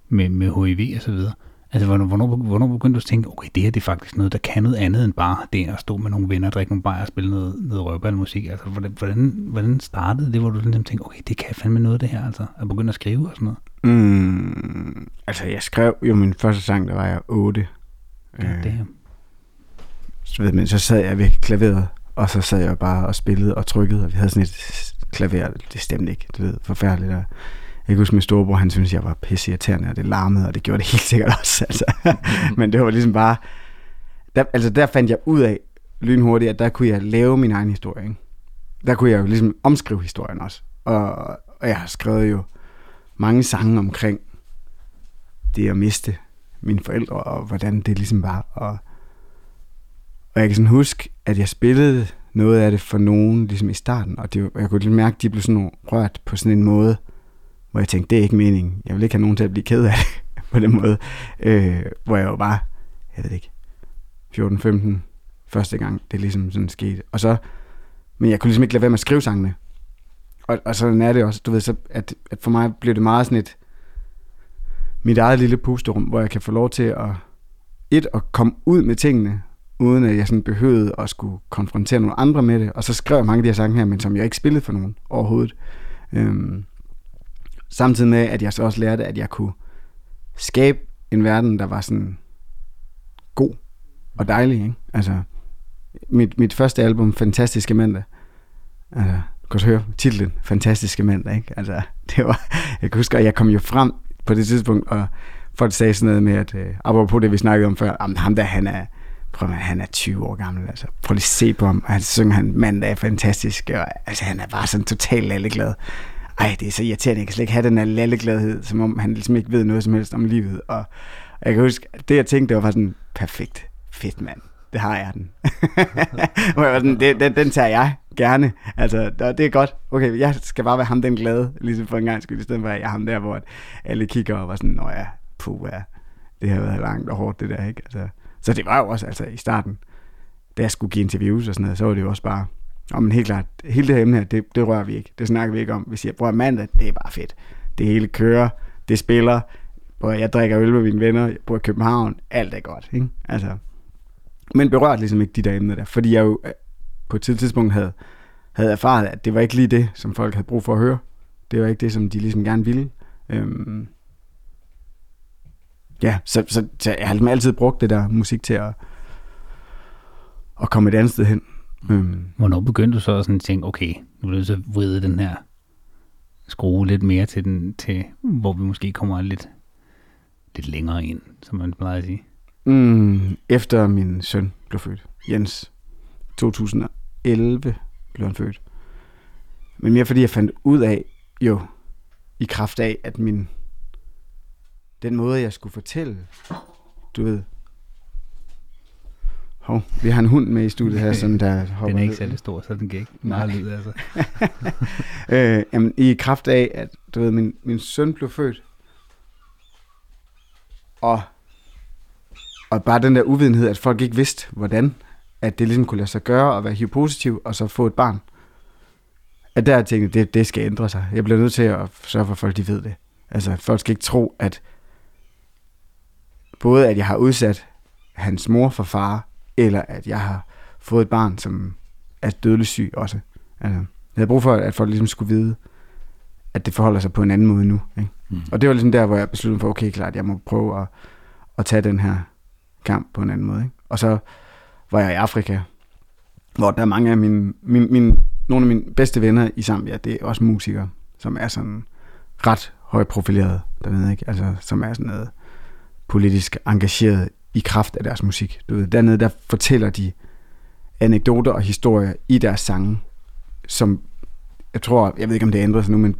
med, med HIV og så videre. Altså, hvornår, hvornår, begyndte du at tænke, okay, det her det er faktisk noget, der kan noget andet end bare det at stå med nogle venner, drikke nogle bajer og spille noget, noget røvballmusik? Altså, hvordan, hvordan, startede det, hvor du ligesom tænkte, okay, det kan fandme noget det her, altså, at begynde at skrive og sådan noget? Mm, altså, jeg skrev jo min første sang, der var jeg 8. Ja, øh, det så, ved man, så sad jeg ved klaveret, og så sad jeg bare og spillede og trykkede, og vi havde sådan et klaver, det stemte ikke, du ved, forfærdeligt, og jeg kan huske, min storebror, han synes, jeg var pisse irriterende, og det larmede, og det gjorde det helt sikkert også. Altså. Men det var ligesom bare... Der, altså der fandt jeg ud af lynhurtigt, at der kunne jeg lave min egen historie. Ikke? Der kunne jeg jo ligesom omskrive historien også. Og, og jeg har skrevet jo mange sange omkring det at miste mine forældre, og hvordan det ligesom var. Og, og jeg kan sådan huske, at jeg spillede noget af det for nogen ligesom i starten, og det, jeg kunne lige mærke, at de blev sådan rørt på sådan en måde, hvor jeg tænkte, det er ikke meningen. Jeg vil ikke have nogen til at blive ked af det på den måde. Øh, hvor jeg jo bare, jeg ved ikke, 14-15 første gang, det ligesom sådan skete. Og så, men jeg kunne ligesom ikke lade være med at skrive sangene. Og, og sådan er det også, du ved, så, at, at for mig blev det meget sådan et, mit eget lille pusterum, hvor jeg kan få lov til at, et, at komme ud med tingene, uden at jeg sådan behøvede at skulle konfrontere nogle andre med det. Og så skrev jeg mange af de her sange her, men som jeg ikke spillede for nogen overhovedet. Øhm, Samtidig med, at jeg så også lærte, at jeg kunne skabe en verden, der var sådan god og dejlig. Ikke? Altså, mit, mit første album, Fantastiske Mandag, altså, du kan også høre titlen, Fantastiske Mandag, ikke? Altså, det var, jeg kan huske, at jeg kom jo frem på det tidspunkt, og folk sagde sådan noget med, at øh, apropos det, vi snakkede om før, ham der, han er, prøv at, han er 20 år gammel, altså, prøv lige at se på ham, han synger han mandag er fantastisk, og altså, han er bare sådan totalt lalleglad ej, det er så irriterende, jeg kan slet ikke have den her lallegladhed, som om han ligesom ikke ved noget som helst om livet. Og jeg kan huske, det jeg tænkte, det var sådan, perfekt, fedt mand, det har jeg den. og jeg var sådan, det, den, den tager jeg gerne. Altså, det er godt. Okay, jeg skal bare være ham den glade, ligesom for en gang skyld, i stedet for at jeg er ham der, hvor alle kigger og var sådan, nå ja, puh, ja, det har været langt og hårdt det der, ikke? Altså, så det var jo også, altså i starten, da jeg skulle give interviews og sådan noget, så var det jo også bare, og men helt klart, hele det her emne her, det, det rører vi ikke. Det snakker vi ikke om. Vi siger, bror mandag, det er bare fedt. Det hele kører, det spiller, hvor jeg drikker øl med mine venner, jeg bor i København, alt er godt. Ikke? Altså, men berørt ligesom ikke de der emner der, fordi jeg jo øh, på et tidspunkt havde, havde erfaret, at det var ikke lige det, som folk havde brug for at høre. Det var ikke det, som de ligesom gerne ville. Øhm, ja, så, så, så jeg har altid brugt det der musik til at, at komme et andet sted hen. Mm. Hvornår begyndte du så at sådan tænke, okay, nu vil du så vride den her skrue lidt mere til, den, til hvor vi måske kommer lidt, lidt længere ind, som man plejer at sige? Mm, efter min søn blev født, Jens, 2011 blev han født. Men mere fordi jeg fandt ud af, jo, i kraft af, at min, den måde, jeg skulle fortælle, du ved, Hov, vi har en hund med i studiet her, som der hopper Den er ikke særlig stor, så den kan ikke meget lyd, altså. øh, jamen, I kraft af, at du ved, min, min søn blev født, og, og bare den der uvidenhed, at folk ikke vidste, hvordan at det ligesom kunne lade sig gøre at være HIV-positiv, og så få et barn. At der tænkte det, det skal ændre sig. Jeg bliver nødt til at sørge for, at folk de ved det. Altså, folk skal ikke tro, at både at jeg har udsat hans mor for fare, eller at jeg har fået et barn, som er dødelig syg også. Altså, jeg havde brug for, at folk ligesom skulle vide, at det forholder sig på en anden måde nu. Ikke? Mm. Og det var ligesom der, hvor jeg besluttede for, okay, klart, jeg må prøve at, at tage den her kamp på en anden måde. Ikke? Og så var jeg i Afrika, hvor der er mange af mine, mine, mine, nogle af mine bedste venner i Zambia, det er også musikere, som er sådan ret højt profileret dernede, ikke? Altså, som er sådan noget politisk engageret i kraft af deres musik. Du ved, dernede, der fortæller de anekdoter og historier i deres sange, som jeg tror, jeg ved ikke om det ændrer sig nu, men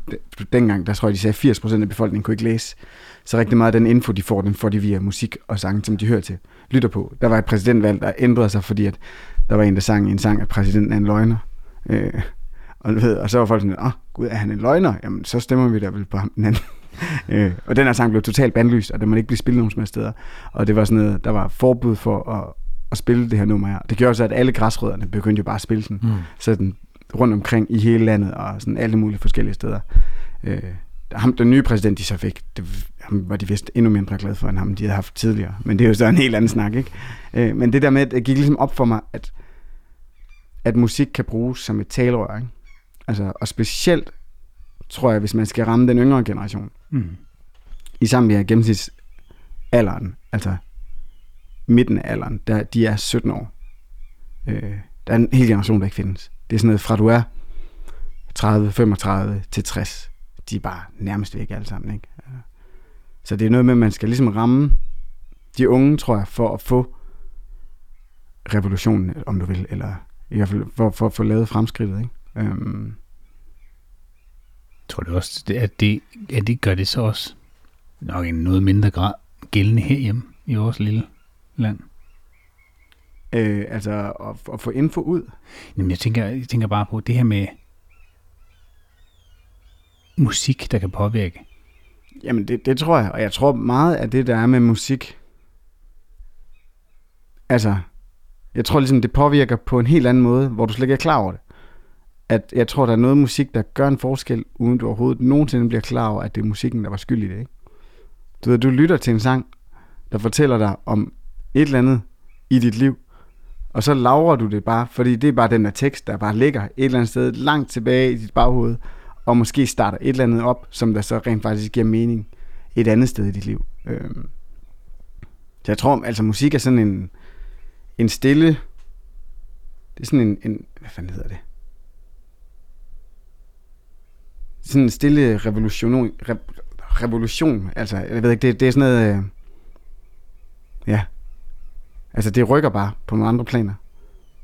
dengang, der tror jeg, de sagde, 80% af befolkningen kunne ikke læse. Så rigtig meget af den info, de får, den får de via musik og sange, som de hører til, lytter på. Der var et præsidentvalg, der ændrede sig, fordi at der var en, der sang en sang, at præsidenten er en løgner. Øh, og, du ved, og så var folk sådan, åh, gud, er han en løgner? Jamen, så stemmer vi da vel på ham den anden øh, og den her sang blev totalt bandlyst, og det måtte ikke blive spillet nogen som steder. Og det var sådan noget, der var forbud for at, at spille det her nummer her. Det gjorde så, at alle græsrødderne begyndte jo bare at spille den. Mm. Sådan rundt omkring i hele landet, og sådan alle mulige forskellige steder. Øh, ham, den nye præsident, de så fik, det, ham var de vist endnu mindre glade for, end ham, de havde haft tidligere. Men det er jo så en helt anden snak, ikke? Øh, men det der med, at det gik ligesom op for mig, at, at musik kan bruges som et talerør, ikke? Altså, og specielt, tror jeg, hvis man skal ramme den yngre generation. Mm. I Zambia er gennemsnitsalderen, altså midten af alderen, der, de er 17 år. Øh, der er en hel generation, der ikke findes. Det er sådan noget, fra du er 30, 35 til 60. De er bare nærmest væk alle sammen, ikke? Så det er noget med, at man skal ligesom ramme de unge, tror jeg, for at få revolutionen, om du vil, eller i hvert fald for, for at få lavet fremskridtet, ikke? Øhm, tror det også, at det, at det gør det så også nok en noget mindre grad gældende herhjemme i vores lille land. øh, altså at, at få info ud. Jamen, jeg tænker, jeg tænker bare på det her med musik, der kan påvirke. Jamen, det, det tror jeg. Og jeg tror meget af det, der er med musik, altså, jeg tror ligesom, det påvirker på en helt anden måde, hvor du slet ikke er klar over det. At jeg tror, der er noget musik, der gør en forskel, uden du overhovedet nogensinde bliver klar over, at det er musikken, der var skyld i det. Ikke? Du ved, du lytter til en sang, der fortæller dig om et eller andet i dit liv, og så laver du det bare, fordi det er bare den der tekst, der bare ligger et eller andet sted langt tilbage i dit baghoved, og måske starter et eller andet op, som der så rent faktisk giver mening et andet sted i dit liv. Øhm. Så jeg tror, altså musik er sådan en, en stille, det er sådan en, en, hvad fanden hedder det? Sådan en stille revolution, re, revolution, altså, jeg ved ikke, det, det er sådan noget, øh, ja, altså det rykker bare på nogle andre planer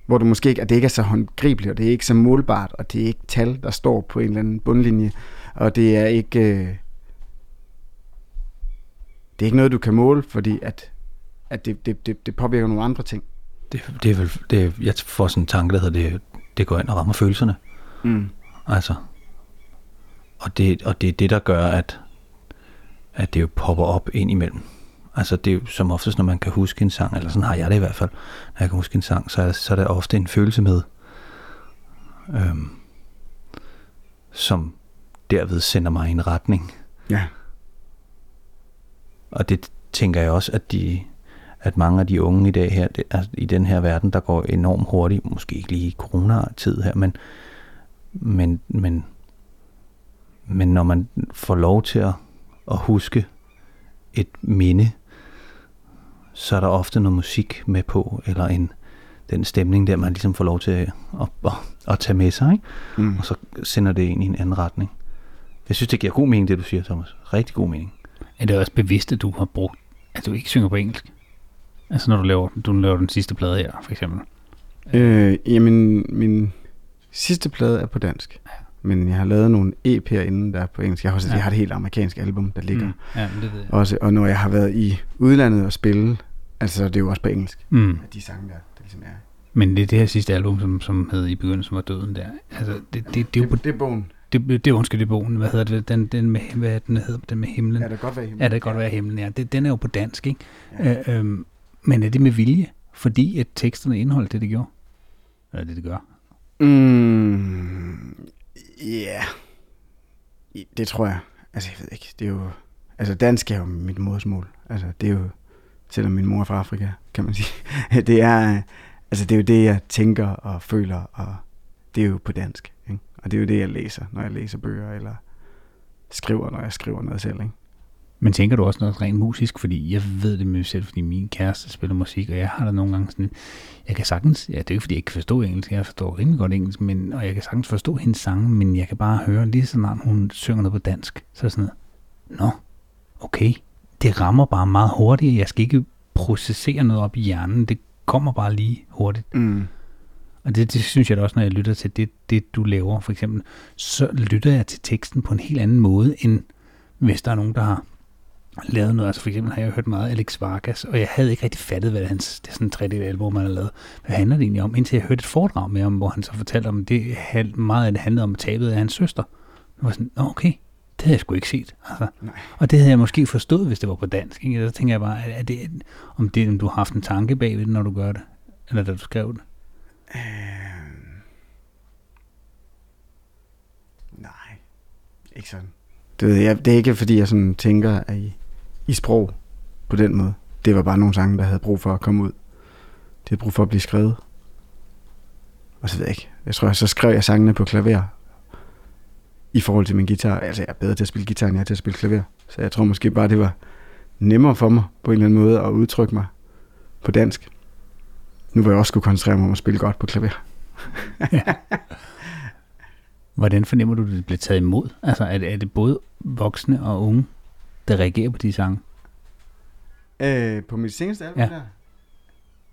hvor du måske ikke, at det ikke er så håndgribeligt, og det er ikke så målbart, og det er ikke tal, der står på en eller anden bundlinje, og det er ikke, øh, det er ikke noget, du kan måle, fordi at, at det, det, det, det påvirker nogle andre ting. Det, det er vel, det, jeg får sådan en tanke, der hedder, det, det går ind og rammer følelserne. Mm. Altså. Og det, og det er det, der gør, at, at det jo popper op ind imellem. Altså det er jo som oftest, når man kan huske en sang, eller sådan har jeg det i hvert fald, når jeg kan huske en sang, så er, så er der ofte en følelse med, øhm, som derved sender mig i en retning. Ja. Og det tænker jeg også, at de at mange af de unge i dag her, det, altså i den her verden, der går enormt hurtigt, måske ikke lige i corona-tid her, men, men, men, men når man får lov til at, at huske et minde, så er der ofte noget musik med på, eller en, den stemning der, man ligesom får lov til at, at, at, at tage med sig, ikke? Mm. og så sender det ind i en anden retning. Jeg synes, det giver god mening, det du siger, Thomas. Rigtig god mening. Er det også bevidst, at du har brugt, at du ikke synger på engelsk? Altså når du laver, du laver den sidste plade her, for eksempel. Øh, jamen, min sidste plade er på dansk. Men jeg har lavet nogle EP'er inden, der er på engelsk. Jeg har, også, Ja. jeg har et helt amerikansk album, der ligger. Mm. Ja, men det ved jeg. Også, og når jeg har været i udlandet og spille, Altså, det er jo også på engelsk, Mm. at de sange der, det ligesom er. Men det er det her sidste album, som, som hed I begyndelsen var døden der. Altså, det, det, det, det, er Det, det er bogen. det, det, er undskyld, det er bogen. Hvad hedder det? Den, den med, hvad den hedder? Den med himlen. Ja, det kan godt være himmel. Ja, det kan godt være himlen, ja. Det, den er jo på dansk, ikke? Ja. Øh, øhm, men er det med vilje? Fordi at teksterne indeholdt det, det gjorde? Eller det, det gør? Mm, ja. Yeah. Det tror jeg. Altså, jeg ved ikke. Det er jo... Altså, dansk er jo mit modersmål. Altså, det er jo... Selvom min mor er fra Afrika, kan man sige. det er... Altså, det er jo det, jeg tænker og føler, og det er jo på dansk. Ikke? Og det er jo det, jeg læser, når jeg læser bøger, eller skriver, når jeg skriver noget selv. Ikke? Men tænker du også noget rent musisk? Fordi jeg ved det med mig selv, fordi min kæreste spiller musik, og jeg har da nogle gange sådan, jeg kan sagtens, ja, det er ikke fordi jeg ikke kan forstå engelsk, jeg forstår rimelig godt engelsk, men, og jeg kan sagtens forstå hendes sange, men jeg kan bare høre, lige så snart hun synger noget på dansk, så er sådan noget, nå, okay, det rammer bare meget hurtigt, jeg skal ikke processere noget op i hjernen, det kommer bare lige hurtigt. Mm. Og det, det synes jeg da også, når jeg lytter til det, det, du laver, for eksempel, så lytter jeg til teksten på en helt anden måde, end hvis der er nogen, der har lavet noget. Altså for eksempel har jeg hørt meget Alex Vargas, og jeg havde ikke rigtig fattet, hvad hans, det er sådan en tredjedel album, han har lavet. Hvad handler det egentlig om? Indtil jeg hørte et foredrag med ham, hvor han så fortalte om, det meget af det handlede om tabet af hans søster. Jeg var sådan, okay, det havde jeg sgu ikke set. Altså. Nej. Og det havde jeg måske forstået, hvis det var på dansk. Ikke? Så tænker jeg bare, er det, om, det, om du har haft en tanke bagved det, når du gør det? Eller da du skrev det? Øhm. Nej, ikke sådan. Det, ved jeg, det er ikke, fordi jeg sådan tænker at i, i sprog på den måde. Det var bare nogle sange, der havde brug for at komme ud. Det havde brug for at blive skrevet. Og så ved jeg ikke. Jeg tror, så skrev jeg sangene på klaver. I forhold til min guitar. Altså, jeg er bedre til at spille guitar, end jeg er til at spille klaver. Så jeg tror måske bare, det var nemmere for mig på en eller anden måde at udtrykke mig på dansk. Nu var jeg også skulle koncentrere mig om at spille godt på klaver. Hvordan fornemmer du, at det bliver taget imod? Altså, er det, er det både voksne og unge, der reagerer på de sange? Øh, på mit seneste album Ja. der?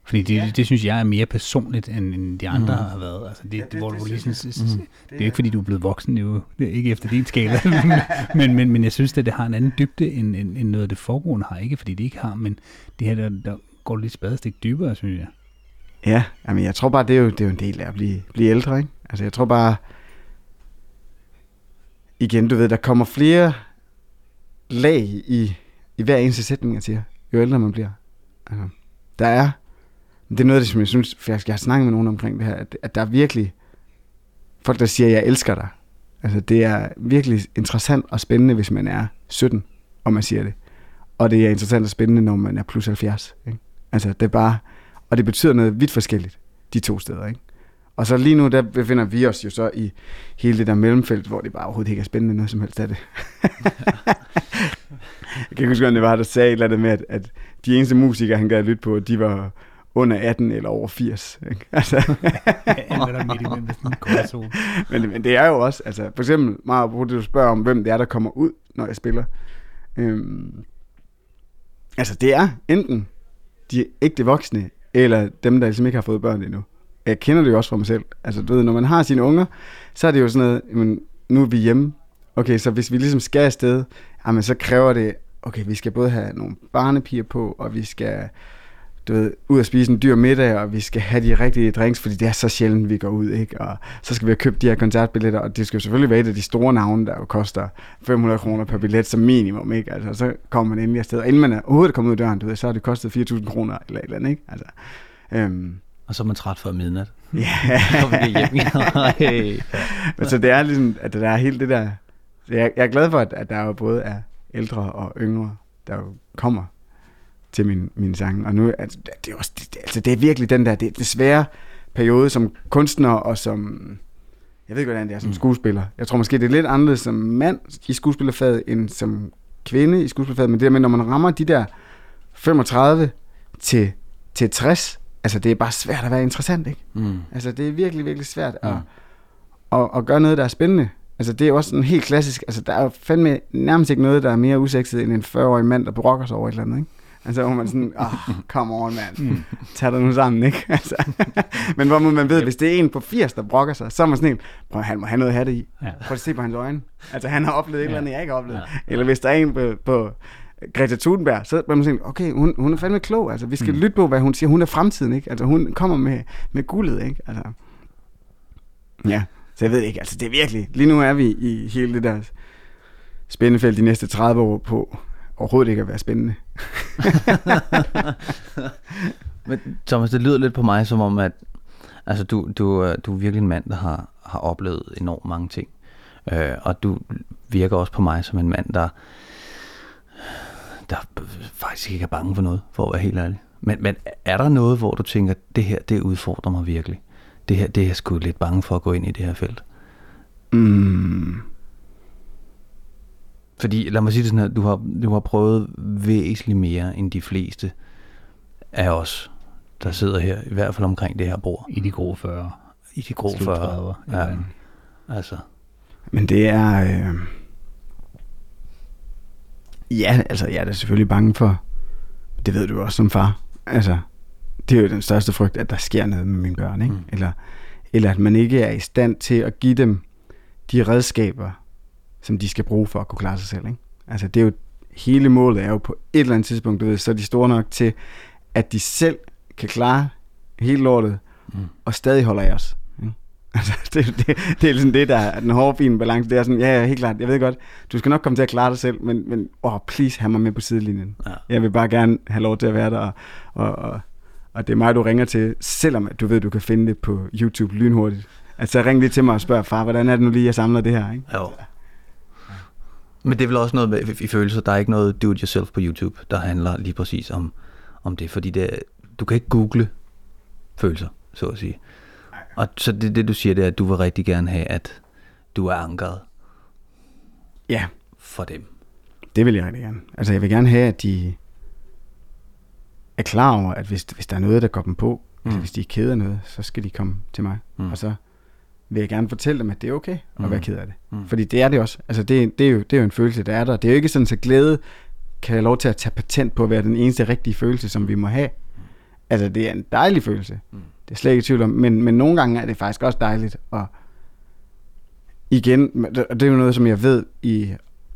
Fordi det, Ja. det, det synes jeg er mere personligt, end, end de andre Mhm. har været. Altså, det, Ja, det- hvor det du lige synes sådan, jeg. mm. Det er jo ikke, fordi du er blevet voksen, det er jo det er ikke efter din skala. men, men, men jeg synes, at det har en anden dybde, end, end, end noget af det foregående har. Ikke fordi det ikke har, men det her, der, der går lidt spadestik dybere, synes jeg. Ja, jamen jeg tror bare, det er jo, det er jo en del af at blive, blive ældre, ikke? Altså jeg tror bare, igen, du ved, der kommer flere lag i, i hver eneste sætning, jeg siger, jo ældre man bliver. Altså, der er, det er noget af det, som jeg synes, for jeg har snakket med nogen omkring det her, at, at der er virkelig folk, der siger, jeg elsker dig. Altså det er virkelig interessant og spændende, hvis man er 17, og man siger det. Og det er interessant og spændende, når man er plus 70. Ikke? Altså det er bare, og det betyder noget vidt forskelligt, de to steder, ikke? Og så lige nu, der befinder vi os jo så i hele det der mellemfelt, hvor det bare overhovedet ikke er spændende noget som helst af det. jeg kan ikke huske, om det var, der sagde et eller andet med, at, at de eneste musikere, han gad lytte på, de var under 18 eller over 80. Ikke? Altså, men, men det er jo også, altså for eksempel, meget på det, du spørger om, hvem det er, der kommer ud, når jeg spiller. Øhm, altså det er enten de ægte voksne, eller dem, der ligesom ikke har fået børn endnu. Jeg kender det jo også fra mig selv. Altså du ved, når man har sine unger, så er det jo sådan noget, jamen, nu er vi hjemme. Okay, så hvis vi ligesom skal afsted, jamen så kræver det, okay, vi skal både have nogle barnepiger på, og vi skal du ved, ud og spise en dyr middag, og vi skal have de rigtige drinks, fordi det er så sjældent, vi går ud, ikke? Og så skal vi have købt de her koncertbilletter, og det skal jo selvfølgelig være et af de store navne, der jo koster 500 kroner per billet som minimum, ikke? Altså, så kommer man endelig afsted, og inden man er overhovedet kommet ud af døren, du ved, så har det kostet 4.000 kroner eller et eller andet, ikke? Altså, øhm, og så er man træt før midnat. ja, Så hjem igen. Men så det er ligesom, at der er hele det der... Jeg, jeg er glad for, at, at der jo både er ældre og yngre, der jo kommer til min, min sang. Og nu, altså, det er også, det- altså, det er virkelig den der, det, det svære periode som kunstner og som, jeg ved ikke, hvordan det er som Mm. skuespiller. Jeg tror måske, det er lidt anderledes som mand i skuespillerfaget, end som kvinde i skuespillerfaget, men det der med, når man rammer de der 35 til, til 60, altså det er bare svært at være interessant, ikke? Mm. Altså, det er virkelig, virkelig svært at, Ja. at, at gøre noget, der er spændende. Altså, det er også sådan helt klassisk. Altså, der er fandme nærmest ikke noget, der er mere usekset end en 40-årig mand, der brokker sig over et eller andet, ikke? Altså, hvor man sådan, åh, oh, come on, mand. Tag dig nu sammen, ikke? Altså. Men hvor man ved, hvis det er en på 80, der brokker sig, så er man sådan en, prøv, han må have noget at have det i. Ja. Prøv at se på hans øjne. Altså, han har oplevet et eller andet, jeg ikke har oplevet. Ja. Eller hvis der er en på, på Greta Thunberg, så man tænke, okay, hun, hun er fandme klog, altså vi skal mm. lytte på, hvad hun siger. Hun er fremtiden, ikke? Altså hun kommer med, med guldet, ikke? Altså, ja, så jeg ved ikke, altså det er virkelig, lige nu er vi i hele det der spændefelt de næste 30 år på overhovedet ikke at være spændende. Men Thomas, det lyder lidt på mig som om, at altså, du, du, du er virkelig en mand, der har, har oplevet enormt mange ting. Øh, og du virker også på mig som en mand, der, der faktisk ikke er bange for noget, for at være helt ærlig. Men, men er der noget, hvor du tænker, det her, det udfordrer mig virkelig? Det her, det er jeg sgu lidt bange for at gå ind i det her felt. Mm. Fordi, lad mig sige det sådan her, du har, du har prøvet væsentligt mere end de fleste af os, der sidder her, i hvert fald omkring det her bord. I de grå 40. I de grå 40. Ja. Altså. Men det er... Øh... Ja, altså jeg er da selvfølgelig bange for, det ved du også som far, altså det er jo den største frygt, at der sker noget med mine børn, ikke? Mm. Eller, eller at man ikke er i stand til at give dem de redskaber, som de skal bruge for at kunne klare sig selv, ikke? Altså det er jo, hele målet er jo på et eller andet tidspunkt, du ved, så er de store nok til, at de selv kan klare hele lortet, mm. og stadig holder af os. Altså, det, det, det er ligesom det, der er den hårde, fine balance. Det er sådan, ja, ja, helt klart, jeg ved godt, du skal nok komme til at klare dig selv, men, men oh, please, have mig med på sidelinjen. Ja. Jeg vil bare gerne have lov til at være der, og, og, og, og det er mig, du ringer til, selvom du ved, du kan finde det på YouTube lynhurtigt. Altså, ring lige til mig og spørg, far, hvordan er det nu lige, jeg samler det her, ikke? Jo. Men det er vel også noget med, i følelser, der er ikke noget do-it-yourself på YouTube, der handler lige præcis om, om det, fordi det, du kan ikke google følelser, så at sige. Og så det, det du siger, det er, at du vil rigtig gerne have, at du er ankeret. Ja. For dem. Det vil jeg rigtig gerne. Altså jeg vil gerne have, at de er klar over, at hvis, hvis der er noget, der går dem på, altså, mm. altså hvis de er ked af noget, så skal de komme til mig. Mm. Og så vil jeg gerne fortælle dem, at det er okay at mm. være ked af det. Mm. Fordi det er det også. Altså det, det, er jo, det er jo en følelse, der er der. Det er jo ikke sådan, så glæde kan have lov til at tage patent på at være den eneste rigtige følelse, som vi må have. Mm. Altså det er en dejlig følelse. Mm. Det er slet ikke i tvivl om. Men, men nogle gange er det faktisk også dejligt. Og igen, og det er jo noget, som jeg ved i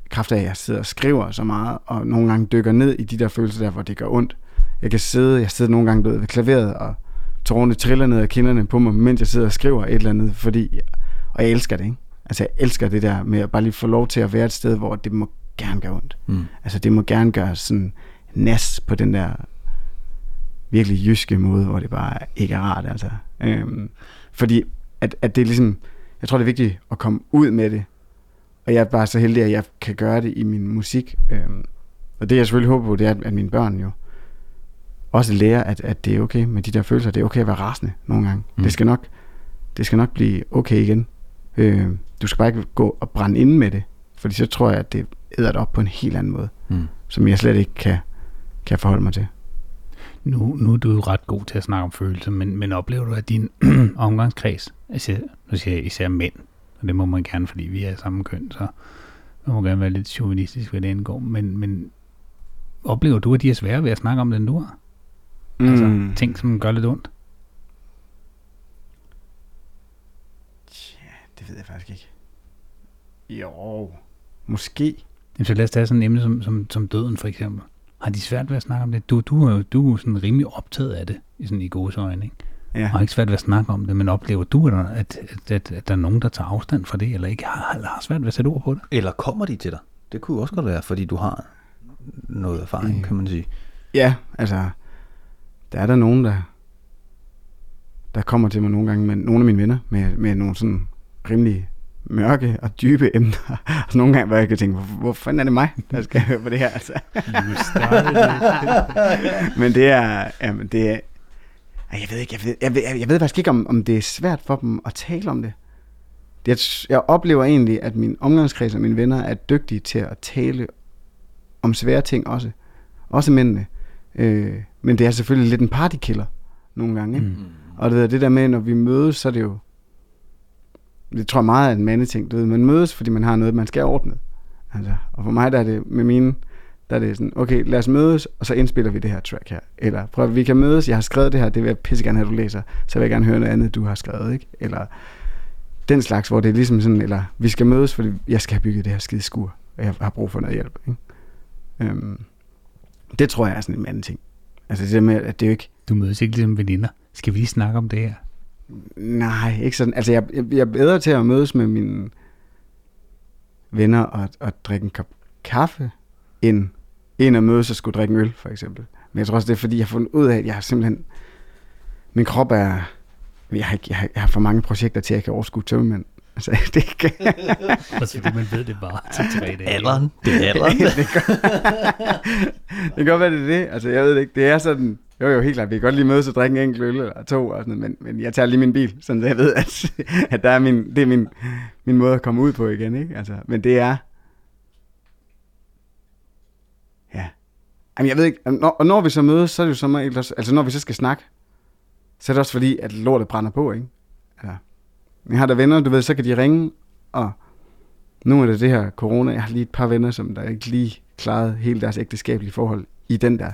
kraft af, at jeg sidder og skriver så meget, og nogle gange dykker ned i de der følelser der, hvor det gør ondt. Jeg kan sidde, jeg sidder nogle gange ved klaveret, og tårerne triller ned af kinderne på mig, mens jeg sidder og skriver et eller andet, fordi, og jeg elsker det, ikke? Altså, jeg elsker det der med at bare lige få lov til at være et sted, hvor det må gerne gøre ondt. Mm. Altså, det må gerne gøre sådan nas på den der virkelig jyske måde, hvor det bare ikke er rart. Altså. Øhm, fordi at, at det er ligesom, jeg tror det er vigtigt at komme ud med det, og jeg er bare så heldig, at jeg kan gøre det i min musik. Øhm, og det jeg selvfølgelig håber på, det er, at, mine børn jo også lærer, at, at det er okay med de der følelser. Det er okay at være rasende nogle gange. Mm. Det, skal nok, det skal nok blive okay igen. Øh, du skal bare ikke gå og brænde ind med det, fordi så tror jeg, at det æder det op på en helt anden måde, mm. som jeg slet ikke kan, kan forholde mig til. Nu, nu er du jo ret god til at snakke om følelser, men, men oplever du, at din omgangskreds, altså, nu siger jeg især mænd, og det må man gerne, fordi vi er samme køn, så man må gerne være lidt chauvinistisk, hvad det indgår, men, men oplever du, at de er svære ved at snakke om det, end du har? Mm. Altså ting, som gør lidt ondt? Ja, det ved jeg faktisk ikke. Jo, måske. Så lad os tage sådan et emne som, som, som døden for eksempel. Har de svært ved at snakke om det? Du, du, er, du er sådan rimelig optaget af det, i, sådan i gode øjne, ikke? Ja. Og har ikke svært ved at snakke om det, men oplever du, at, at, at, at, at der er nogen, der tager afstand fra det, eller ikke har, eller har svært ved at sætte ord på det? Eller kommer de til dig? Det kunne også godt være, fordi du har noget erfaring, mm. kan man sige. Ja, altså, der er der nogen, der, der kommer til mig nogle gange, med nogle af mine venner, med, med nogle sådan rimelig mørke og dybe emner. Og nogle gange, hvor jeg kan tænke, hvor, hvor fanden er det mig, der skal høre på det her? Altså. men det er, jamen det er, jeg ved ikke, jeg ved, jeg ved, jeg ved faktisk ikke, om, om det er svært for dem at tale om det. det jeg oplever egentlig, at min omgangskreds og mine venner er dygtige til at tale om svære ting også. Også mændene. Øh, men det er selvfølgelig lidt en partykiller nogle gange. Ikke? Mm. Og det, det der med, når vi mødes, så er det jo det tror jeg meget er en mandeting, du ved, man mødes, fordi man har noget, man skal ordne. Altså, og for mig der er det med mine, der er det sådan, okay, lad os mødes, og så indspiller vi det her track her. Eller prøv, vi kan mødes, jeg har skrevet det her, det vil jeg pisse gerne have, du læser, så vil jeg gerne høre noget andet, du har skrevet, ikke? Eller den slags, hvor det er ligesom sådan, eller vi skal mødes, fordi jeg skal have bygget det her skide skur, og jeg har brug for noget hjælp, ikke? Øhm, Det tror jeg er sådan en anden ting. Altså det der med, at det er jo ikke... Du mødes ikke ligesom veninder. Skal vi lige snakke om det her? Nej, ikke sådan. Altså jeg, jeg, jeg er bedre til at mødes med mine venner og, og drikke en kop kaffe, end, end at mødes og skulle drikke en øl, for eksempel. Men jeg tror også, det er fordi, jeg har fundet ud af, at jeg har simpelthen... Min krop er... Jeg har, ikke, jeg har, jeg har for mange projekter til, at jeg kan overskue tømmemænd. Altså, det kan... Også fordi man ved det bare til tre dage. Alderen. Det er alderen. det, kan, det kan godt være, det er det. Altså, jeg ved det ikke. Det er sådan... Jo, jo, helt klart. Vi kan godt lige mødes og drikke en enkelt øl eller to, og sådan, men, men jeg tager lige min bil, sådan så jeg ved, at, at der er min, det er min, min måde at komme ud på igen. Ikke? Altså, men det er... Ja. Jamen, jeg ved ikke. Når, og når vi så mødes, så er det jo som regel også, altså når vi så skal snakke, så er det også fordi, at lortet brænder på, ikke? Altså, jeg har der venner, du ved, så kan de ringe, og nu er det det her corona. Jeg har lige et par venner, som der ikke lige klarede hele deres ægteskabelige forhold i den der,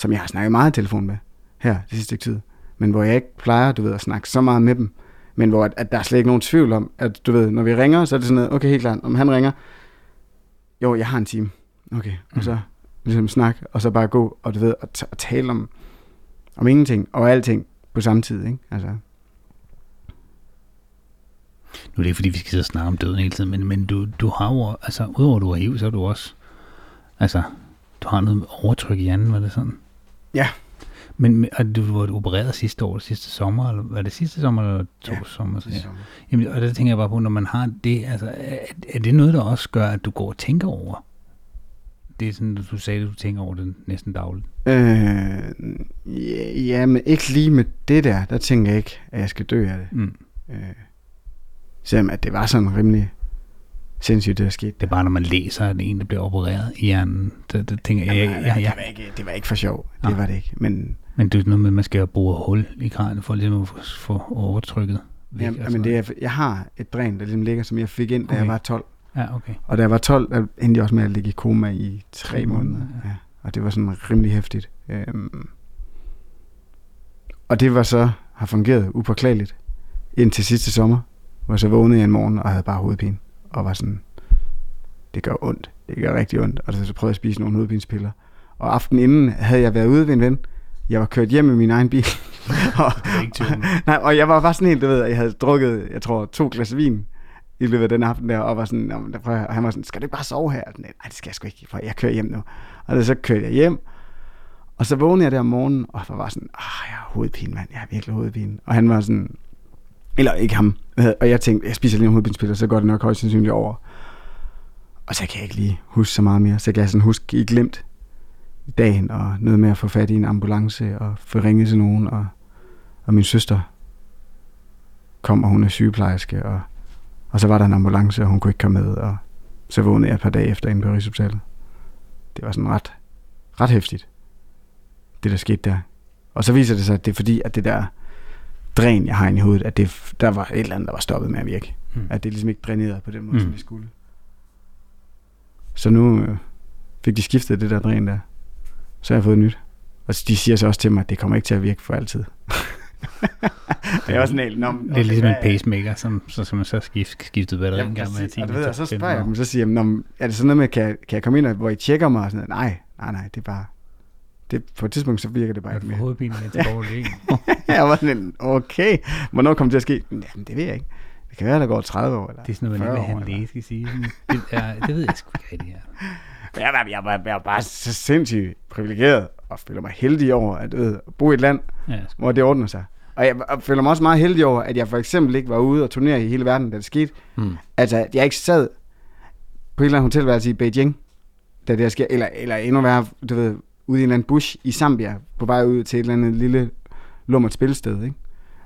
som jeg har snakket meget i telefon med her det sidste stykke tid. Men hvor jeg ikke plejer, du ved, at snakke så meget med dem. Men hvor at, at der er slet ikke nogen tvivl om, at du ved, når vi ringer, så er det sådan noget, okay, helt klart, om han ringer, jo, jeg har en time. Okay, og så ligesom snak, og så bare gå, og du ved, og, t- og tale om, om ingenting og alting på samme tid, ikke? Altså, Nu er det ikke, fordi vi skal sidde og snakke om døden hele tiden, men, men du, du har jo, altså, udover at du har HIV, så har du også, altså, du har noget overtryk i hjernen, var det sådan? Ja. Men, og du var opereret sidste år, sidste sommer, eller var det sidste sommer, eller to Ja, sommer? sidste Ja. sommer. Jamen, og der tænker jeg bare på, når man har det, altså, er, er det noget, der også gør, at du går og tænker over? Det er sådan, du sagde, at du tænker over det næsten dagligt. Øh, ja, ja, men ikke lige med det der. Der tænker jeg ikke, at jeg skal dø af det. Mm. Øh, selvom at det var sådan rimelig sindssygt, det der skete. Det er bare, når man læser, at en, der bliver opereret i hjernen, det, det tænker jeg, jeg, jeg, det, jeg, var ikke, det var ikke for sjov. Nej. Det var det ikke. Men, men det er noget med, at man skal bore hul i kranen, for ligesom at få, overtrykket væk. jamen, jamen, sådan det er, jeg har et dræn, der ligesom ligger, som jeg fik ind, da Okay. jeg var 12. noget. Ja, okay. Og da jeg var 12, der endte jeg også med at ligge i koma i tre måneder, måneder. Ja. Og det var sådan rimelig hæftigt. Øhm, og det var så, har fungeret upåklageligt indtil sidste sommer, hvor jeg så vågnede jeg en morgen og havde bare hovedpine. Og var sådan, det gør ondt. Det gør rigtig ondt. Og så, så prøvede jeg at spise nogle hovedpinespiller. Og aftenen inden havde jeg været ude ved en ven. Jeg var kørt hjem med min egen bil. og. Nej, og jeg var bare sådan helt, du ved, jeg havde drukket, jeg tror, to glas vin i løbet af den aften der, og var sådan, og han var sådan, skal du ikke bare sove her? Nej, det skal jeg sgu ikke, for jeg kører hjem nu. Og så kørte jeg hjem, og så vågnede jeg der om morgenen, og var sådan, ah, jeg har hovedpine, mand, jeg har virkelig hovedpine. Og han var sådan, eller ikke ham, og jeg tænkte, jeg spiser lige en hovedbindspiller, så går det nok højst sandsynligt over. Og så kan jeg ikke lige huske så meget mere, så kan jeg sådan huske i glemt dagen, og noget med at få fat i en ambulance, og få ringet til nogen, og, og min søster kom, og hun er sygeplejerske, og, og så var der en ambulance, og hun kunne ikke komme med, og så vågnede jeg et par dage efter inde på Rigshospitalet. Det var sådan ret, ret hæftigt, det der skete der. Og så viser det sig, at det er fordi, at det der dræn, jeg har inde i hovedet, at det, der var et eller andet, der var stoppet med at virke. Mm. At det ligesom ikke drænerede på den måde, mm. som Mm. det skulle. Så nu øh, fik de skiftet det der dræn der. Så har jeg fået nyt. Og de siger så også til mig, at det kommer ikke til at virke for altid. og jeg var sådan helt, men Det er ligesom en pacemaker, som, så skal man så skift, skiftet batteri en Jamen, gang med præcis. 10 og, ved, og så spørger jeg 15 dem, så siger jeg, "Nå, men er det sådan noget med, kan, kan jeg komme ind, og, hvor I tjekker mig? Og sådan noget? Nej, nej, nej, det er bare, det, på et tidspunkt, så virker det bare ikke Jeg mere. hovedpine med til borgerlig, ikke? jeg var sådan, okay, hvornår kommer det til at ske? Jamen, det ved jeg ikke. Det kan være, der går 30 år, eller Det er sådan noget, man 40 ikke vil have en læge skal sige. Det, er, det ved jeg sgu ikke rigtig Jeg, var, jeg, var, jeg var bare så sindssygt privilegeret, og føler mig heldig over at, ved, at bo i et land, Ja, hvor det ordner sig. Og jeg føler mig også meget heldig over, at jeg for eksempel ikke var ude og turnere i hele verden, da det skete. Mm. Altså, at jeg ikke sad på et eller andet hotelværelse i Beijing, da det her sker, eller, eller endnu værre, du ved, ude i en eller anden bush i Zambia, på vej ud til et eller andet lille lummert spilsted, ikke?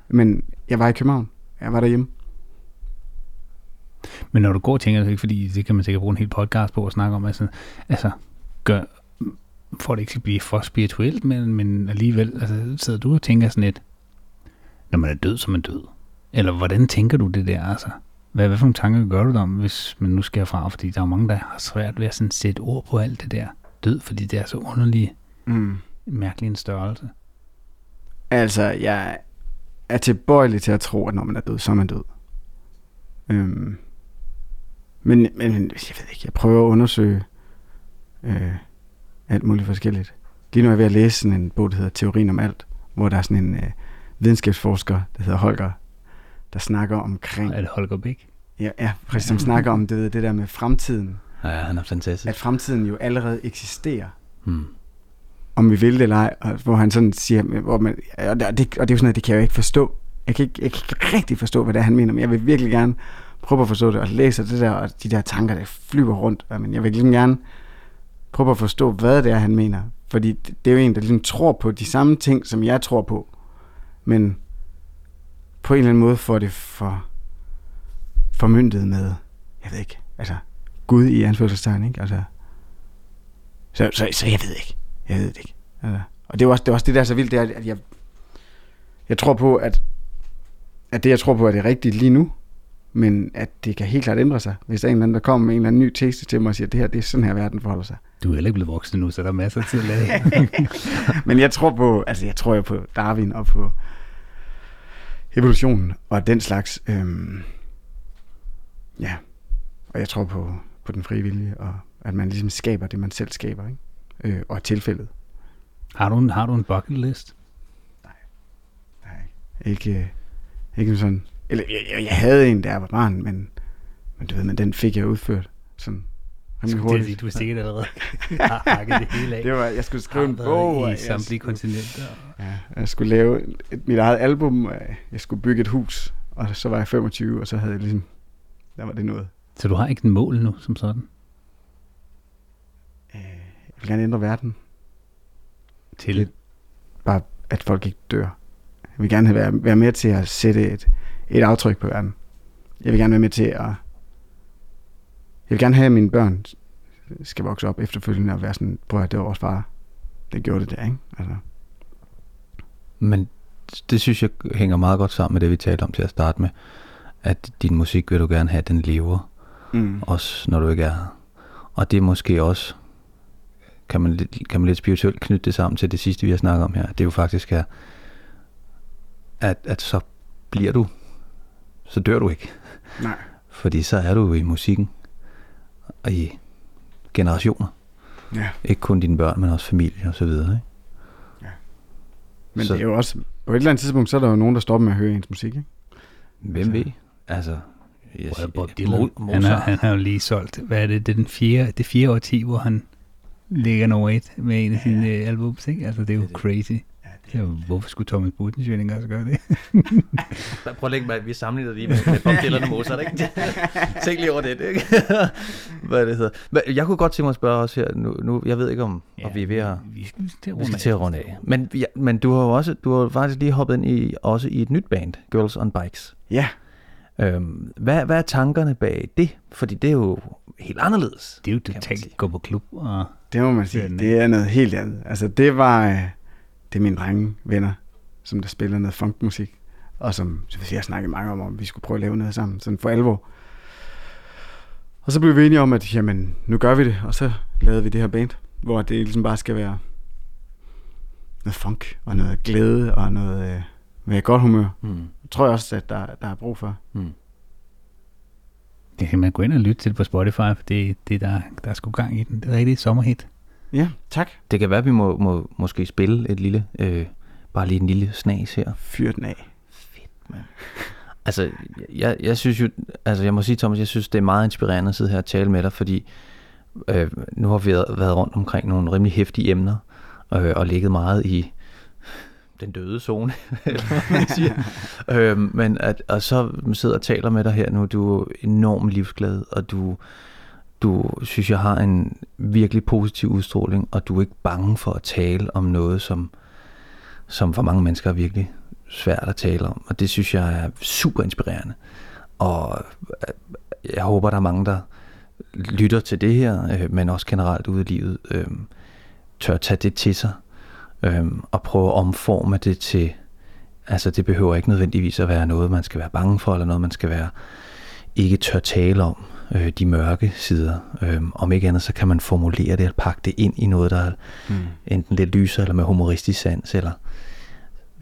Men jeg var i København. Jeg var derhjemme. Men når du går og tænker, det ikke fordi, det kan man sikkert bruge en hel podcast på at snakke om, altså, altså gør, for det ikke skal blive for spirituelt, men, men alligevel, altså, sidder du og tænker sådan lidt, når man er død, så er man død. Eller hvordan tænker du det der, altså? Hvad, hvad for nogle tanker gør du dig om, hvis man nu skal herfra? Fordi der er mange, der har svært ved at sådan sætte ord på alt det der død, fordi det er så underlig, Mm. mærkelig en størrelse. Altså, jeg er tilbøjelig til at tro, at når man er død, så er man død. Øhm. Men, men jeg ved ikke, jeg prøver at undersøge, øh, alt muligt forskelligt. Lige nu er jeg ved at læse sådan en bog, der hedder Teorien om alt, hvor der er sådan en øh, videnskabsforsker, der hedder Holger, der snakker omkring... Er det Holger Bæk? Ja, ja præcis, som snakker om det, det der med fremtiden. Ja, han er fantastisk. At fremtiden jo allerede eksisterer. Hmm. Om vi vil det eller ej, og hvor han sådan siger, hvor man, og, det, og det er jo sådan noget, det kan jeg jo ikke forstå. Jeg kan ikke, jeg kan ikke rigtig forstå, hvad det er, han mener, men jeg vil virkelig gerne prøve at forstå det, og læse det der, og de der tanker, der flyver rundt. Men jeg vil ligesom gerne prøve at forstå, hvad det er, han mener. Fordi det er jo en, der ligesom tror på de samme ting, som jeg tror på. Men på en eller anden måde får det for formyndet med, jeg ved ikke, altså Gud i anførselstegn, ikke? Altså, så, så, så jeg ved ikke. Jeg ved det ikke. Altså, og det er, også, det er også det, der er så vildt, det er, at jeg, jeg tror på, at, at det, jeg tror på, er det rigtige lige nu, men at det kan helt klart ændre sig, hvis der er en eller anden, der kommer med en eller anden ny tese til mig og siger, at det her, det er sådan her, verden forholder sig. Du er heller ikke blevet voksen nu, så der er masser af tid at lade. men jeg tror på, altså jeg tror jo på Darwin og på evolutionen og den slags, øhm, ja, og jeg tror på, på den frie vilje, og at man ligesom skaber det, man selv skaber, ikke? Øh, og tilfældet. Har du en, har du en bucket list? Nej, nej, ikke, øh, ikke sådan, eller jeg, jeg, jeg havde en, der jeg var barn, men, men du ved, men den fik jeg udført sådan rimelig hurtigt. Det, du er sikkert allerede hakket det hele af. Det var, jeg skulle skrive en bog. I samtlige kontinenter. Ja, jeg skulle lave et, mit eget album, jeg skulle bygge et hus, og så var jeg 25, og så havde jeg ligesom, der var det noget. Så du har ikke en mål nu, som sådan? Øh, jeg vil gerne ændre verden. Til? Det, bare, at folk ikke dør. Jeg vil gerne være, være med til at sætte et, et aftryk på verden. Jeg vil gerne være med til at... Jeg vil gerne have, at mine børn skal vokse op efterfølgende og være sådan, prøv at det var vores far. Det gjorde det der, ikke? Altså. Men det synes jeg hænger meget godt sammen med det, vi talte om til at starte med. At din musik vil du gerne have, at den lever. Mm. Også når du ikke er her. Og det er måske også, kan man, kan man lidt spirituelt knytte det sammen til det sidste, vi har snakket om her. Det er jo faktisk her, at, at så bliver du så dør du ikke. Nej. Fordi så er du i musikken og i generationer. Ja. Ikke kun dine børn, men også familie og så videre. Ikke? Ja. Men så, det er jo også, på et eller andet tidspunkt, så er der jo nogen, der stopper med at høre ens musik, ikke? Hvem altså, ved? Altså, jeg siger, Bob Dylan, han, har, han har jo lige solgt, hvad er det, det er den fjerde, det fjerde årti, hvor han ligger nummer et med en af sine ja. albums, ikke? Altså, det er jo crazy. Ja, hvorfor skulle Thomas Budensjøen ikke også gøre det? Prøv at lægge mig, vi sammenligner lige med, med Bob Dylan og Mozart, ikke? Tænk lige over det, ikke? Hvad det hedder. Men jeg kunne godt tænke mig at spørge også her, nu, nu jeg ved ikke om, ja, om vi er ved at, vi skal, til vi skal til at runde af. Men, ja, men du har jo også, du har faktisk lige hoppet ind i, også i et nyt band, Girls on Bikes. Ja. Øhm, hvad, hvad er tankerne bag det? Fordi det er jo helt anderledes. Det er jo totalt gå på klub. Og det må man sige. Det er noget helt andet. Altså det var øh, det er mine drenge venner, som der spiller noget funkmusik, og som jeg har snakket mange om, om vi skulle prøve at lave noget sammen, sådan for alvor. Og så blev vi enige om, at jamen, nu gør vi det, og så lavede vi det her band, hvor det ligesom bare skal være noget funk, og noget glæde, og noget øh, med godt humør. Mm. Jeg tror også, at der, der er brug for. Mm. Det kan man gå ind og lytte til på Spotify, for det, det der, der er sgu gang i den. Det er rigtig sommerhit. Ja, tak. Det kan være, at vi må, må måske spille et lille, øh, bare lige en lille snas her. Fyr den af. Fedt, mand. altså, jeg, jeg synes jo, altså jeg må sige, Thomas, jeg synes, det er meget inspirerende at sidde her og tale med dig, fordi øh, nu har vi været rundt omkring nogle rimelig hæftige emner, øh, og ligget meget i den døde zone, eller man siger. øhm, men at, og så sidder og taler med dig her nu, du er enormt livsglad, og du du synes, jeg har en virkelig positiv udstråling, og du er ikke bange for at tale om noget, som, som for mange mennesker er virkelig svært at tale om. Og det synes jeg er super inspirerende. Og øh, jeg håber, der er mange, der lytter til det her, øh, men også generelt ude i livet, øh, tør tage det til sig, og prøve at omforme det til, altså det behøver ikke nødvendigvis at være noget, man skal være bange for, eller noget, man skal være ikke tør tale om øh, de mørke sider. Øh, om ikke andet, så kan man formulere det og pakke det ind i noget, der er mm. enten lidt lysere eller med humoristisk sans, eller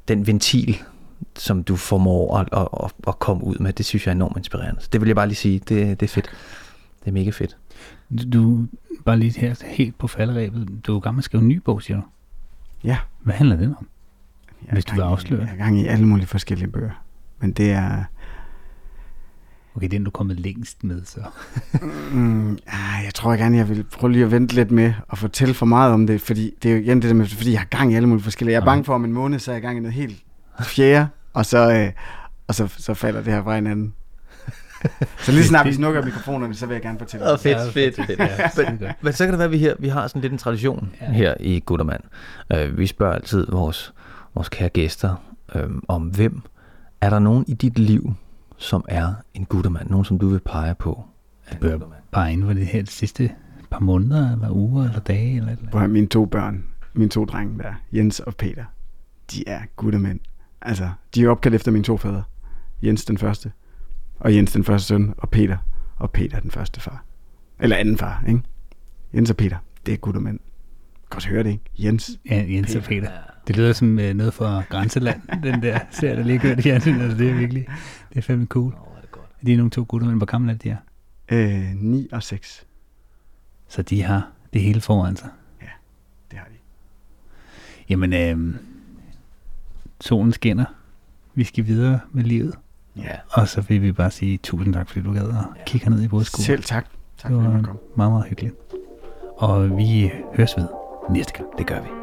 den ventil, som du formår at, at, at, at komme ud med, det synes jeg er enormt inspirerende. Så det vil jeg bare lige sige, det, det er fedt. Det er mega fedt. Du, bare lige her, helt på falderæbet. Du er med at skrive en ny bog, siger du. Ja. Hvad handler den om? Jeg er Hvis du vil i- afsløre. Jeg er gang i alle mulige forskellige bøger. Men det er... Okay, den du er kommet længst med, så. Mm, ah, jeg tror gerne, jeg vil prøve lige at vente lidt med at fortælle for meget om det, fordi det er jo igen det der med, fordi jeg har gang i alle mulige forskellige. Jeg er Ja. bange for om en måned, så er jeg i gang i noget helt fjerde, og så, øh, og så, så falder det her fra hinanden. Så lige snart vi snukker mikrofonerne, så vil jeg gerne fortælle. Åh, fedt, Ja, fedt, fedt. fedt. Ja, Men, men så kan det være, at vi, her, vi har sådan lidt en tradition Ja. her i Guttermand. Uh, vi spørger altid vores, vores kære gæster um, om, hvem er der nogen i dit liv, som er en guttermand? Nogen, som du vil pege på? en bør-? Bare inden for det her de sidste par måneder, eller uger, eller dage, eller eller Prøv mine to børn, mine to drenge der, Jens og Peter, de er guttemænd. Altså, de er opkaldt efter mine to fædre. Jens den første, og Jens den første søn, og Peter, og Peter den første far. Eller anden far, ikke? Jens og Peter, det er guttemænd. Godt høre det, ikke? Jens. Ja, Jens og Peter. Det lyder som øh, noget fra Grænseland, den der serie, der lige kørt i fjernsynet. Altså, det er virkelig, det er fandme cool. Det er godt. De er nogle to gutter, men hvor gamle er de her? Øh, 9 og 6. Så de har det hele foran sig. Det har de. Jamen, øh, solen skinner. Vi skal videre med livet. Ja. Og så vil vi bare sige tusind tak, fordi du gad at kigge herned i vores skole. Selv tak. Tak det for, at var komme. meget, meget hyggeligt. Og vi høres ved næste gang. Det gør vi.